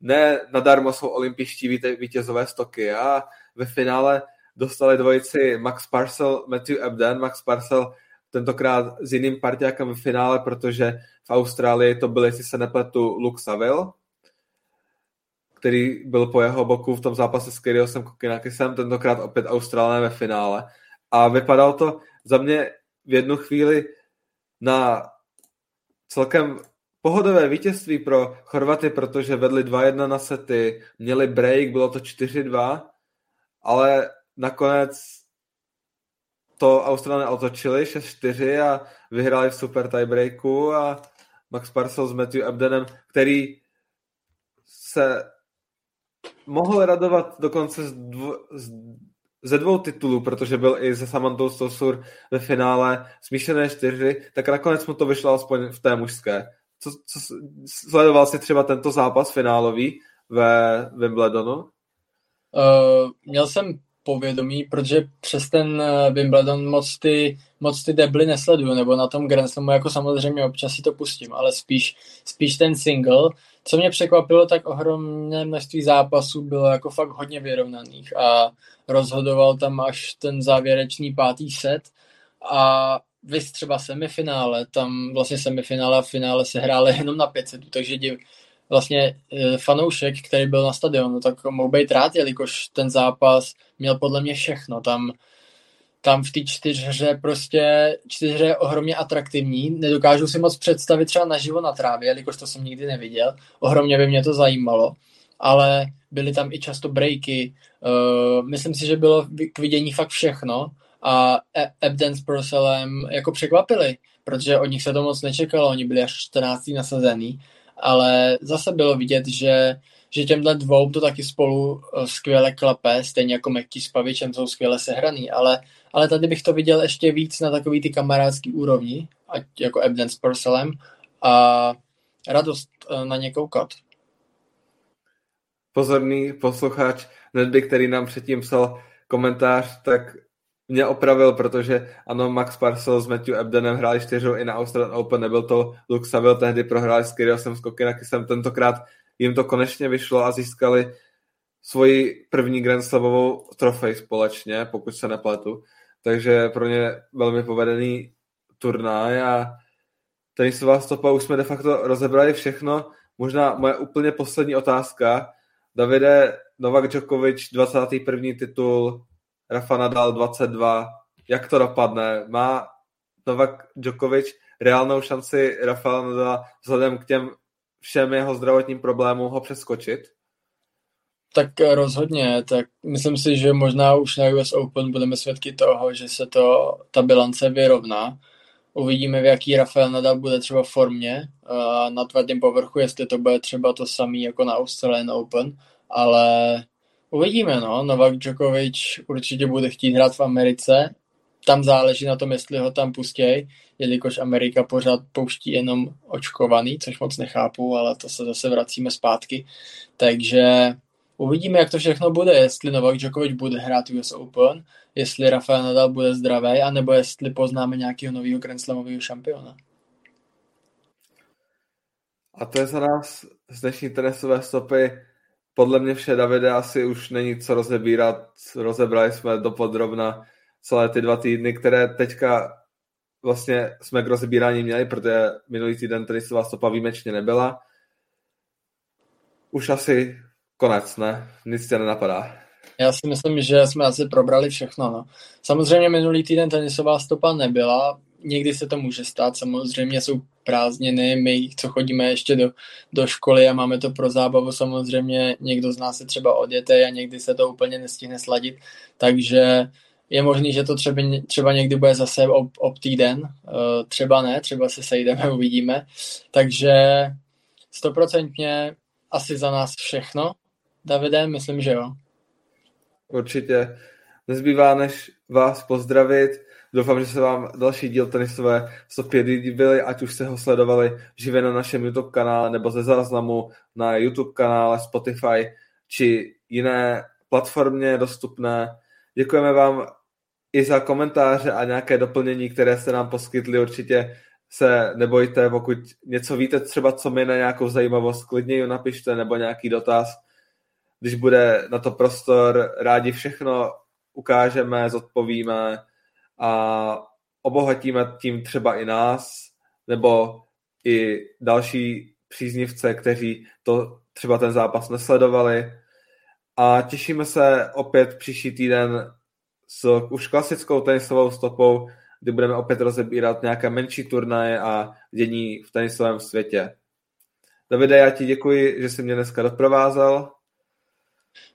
ne nadarmo jsou olympiští vítězové stoky a ve finále dostali dvojici Max Parcel, Matthew Ebden. Max Parcel tentokrát s jiným partiákem v finále, protože v Austrálii to byl, jestli se nepletu, Luke Saville, který byl po jeho boku v tom zápase s Kyriosem Kokinakisem, tentokrát opět Austrálné ve finále. A vypadalo to za mě v jednu chvíli na celkem pohodové vítězství pro Chorvaty, protože vedli 2-1 na sety, měli break, bylo to 4-2, ale nakonec to Australie otočili 6-4 a vyhráli v super tiebreaku a Max Parcel s Matthew Abdenem, který se mohl radovat dokonce z dvo, z, ze dvou titulů, protože byl i se Samantou Stosur ve finále smíšené čtyři, tak nakonec mu to vyšlo aspoň v té mužské. Co, co, sledoval jsi třeba tento zápas finálový ve Wimbledonu? Uh, měl jsem povědomí, protože přes ten eh, Wimbledon moc ty, moc ty debly nesleduju, nebo na tom Grand Slamu jako samozřejmě občas si to pustím, ale spíš, spíš ten single. Co mě překvapilo, tak ohromné množství zápasů bylo jako fakt hodně vyrovnaných a rozhodoval tam až ten závěrečný pátý set a vy třeba semifinále, tam vlastně semifinále a finále se hrály jenom na 500, takže div, vlastně e, fanoušek, který byl na stadionu, tak mohl být rád, jelikož ten zápas měl podle mě všechno. Tam, tam v té čtyřhře prostě čtyřhře je ohromně atraktivní. Nedokážu si moc představit třeba naživo na trávě, jelikož to jsem nikdy neviděl. Ohromně by mě to zajímalo. Ale byly tam i často breaky. Uh, myslím si, že bylo k vidění fakt všechno a e- Ebden s Purcellem jako překvapili, protože od nich se to moc nečekalo, oni byli až 14. nasazený, ale zase bylo vidět, že, že těmhle dvou to taky spolu eh, skvěle klape, stejně jako Meky s Pavičem jsou skvěle sehraný, ale, ale tady bych to viděl ještě víc na takový ty kamarádský úrovni, ať jako Ebden s Purcellem a radost eh, na ně koukat. Pozorný posluchač Nedby, který nám předtím psal komentář, tak mě opravil, protože ano, Max Parcel s Matthew Ebdenem hráli čtyřou i na Australian Open, nebyl to Luke Saville, tehdy prohráli s Kyriosem s Kokinakisem, tentokrát jim to konečně vyšlo a získali svoji první Grand Slamovou trofej společně, pokud se nepletu. Takže pro ně velmi povedený turnaj a tenisová stopa už jsme de facto rozebrali všechno. Možná moje úplně poslední otázka. Davide, Novak Djokovic, 21. titul, Rafa Nadal 22. Jak to dopadne? Má Novak Djokovic reálnou šanci Rafaela Nadala vzhledem k těm všem jeho zdravotním problémům ho přeskočit? Tak rozhodně, tak myslím si, že možná už na US Open budeme svědky toho, že se to, ta bilance vyrovná. Uvidíme, v jaký Rafael Nadal bude třeba v formě na tvrdém povrchu, jestli to bude třeba to samý jako na Australian Open, ale uvidíme, no. Novak Djokovic určitě bude chtít hrát v Americe, tam záleží na tom, jestli ho tam pustějí, jelikož Amerika pořád pouští jenom očkovaný, což moc nechápu, ale to se zase vracíme zpátky. Takže uvidíme, jak to všechno bude, jestli Novak Djokovic bude hrát US Open, jestli Rafael Nadal bude zdravý, anebo jestli poznáme nějakého nového Grand Slamového šampiona. A to je za nás z dnešní tenisové stopy. Podle mě vše, Davide, asi už není co rozebírat. Rozebrali jsme dopodrobna celé ty dva týdny, které teďka vlastně jsme k rozebírání měli, protože minulý týden tenisová stopa výjimečně nebyla. Už asi konec, ne? Nic tě nenapadá. Já si myslím, že jsme asi probrali všechno. No. Samozřejmě minulý týden tenisová stopa nebyla, někdy se to může stát, samozřejmě jsou prázdniny, my, co chodíme ještě do, do školy a máme to pro zábavu, samozřejmě někdo z nás se třeba odjete a někdy se to úplně nestihne sladit, takže je možný, že to třeba, třeba někdy bude zase ob, ob týden, uh, třeba ne, třeba se sejdeme, uvidíme. Takže stoprocentně asi za nás všechno. Davide, myslím, že jo. Určitě. Nezbývá, než vás pozdravit. Doufám, že se vám další díl tenisové stopě líbily, ať už jste ho sledovali živě na našem YouTube kanále nebo ze záznamu na YouTube kanále, Spotify či jiné platformě dostupné. Děkujeme vám i za komentáře a nějaké doplnění, které jste nám poskytli. Určitě se nebojte, pokud něco víte třeba, co mi na nějakou zajímavost, klidně ji napište nebo nějaký dotaz. Když bude na to prostor, rádi všechno ukážeme, zodpovíme a obohatíme tím třeba i nás, nebo i další příznivce, kteří to třeba ten zápas nesledovali. A těšíme se opět příští týden s už klasickou tenisovou stopou, kdy budeme opět rozebírat nějaké menší turnaje a dění v tenisovém světě. Davide, já ti děkuji, že jsi mě dneska doprovázel.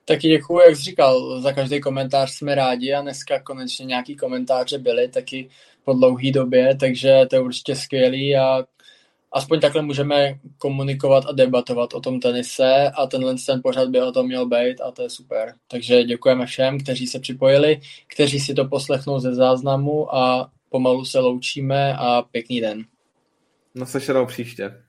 Taky děkuji, jak jsi říkal, za každý komentář jsme rádi a dneska konečně nějaký komentáře byly taky po dlouhé době, takže to je určitě skvělý a aspoň takhle můžeme komunikovat a debatovat o tom tenise a tenhle ten pořad by o tom měl být a to je super. Takže děkujeme všem, kteří se připojili, kteří si to poslechnou ze záznamu a pomalu se loučíme a pěkný den. Naslyšenou příště.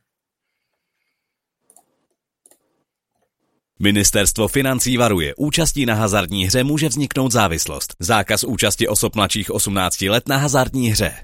Ministerstvo financí varuje. Účastí na hazardní hře může vzniknout závislost. Zákaz účasti osob mladších 18 let na hazardní hře.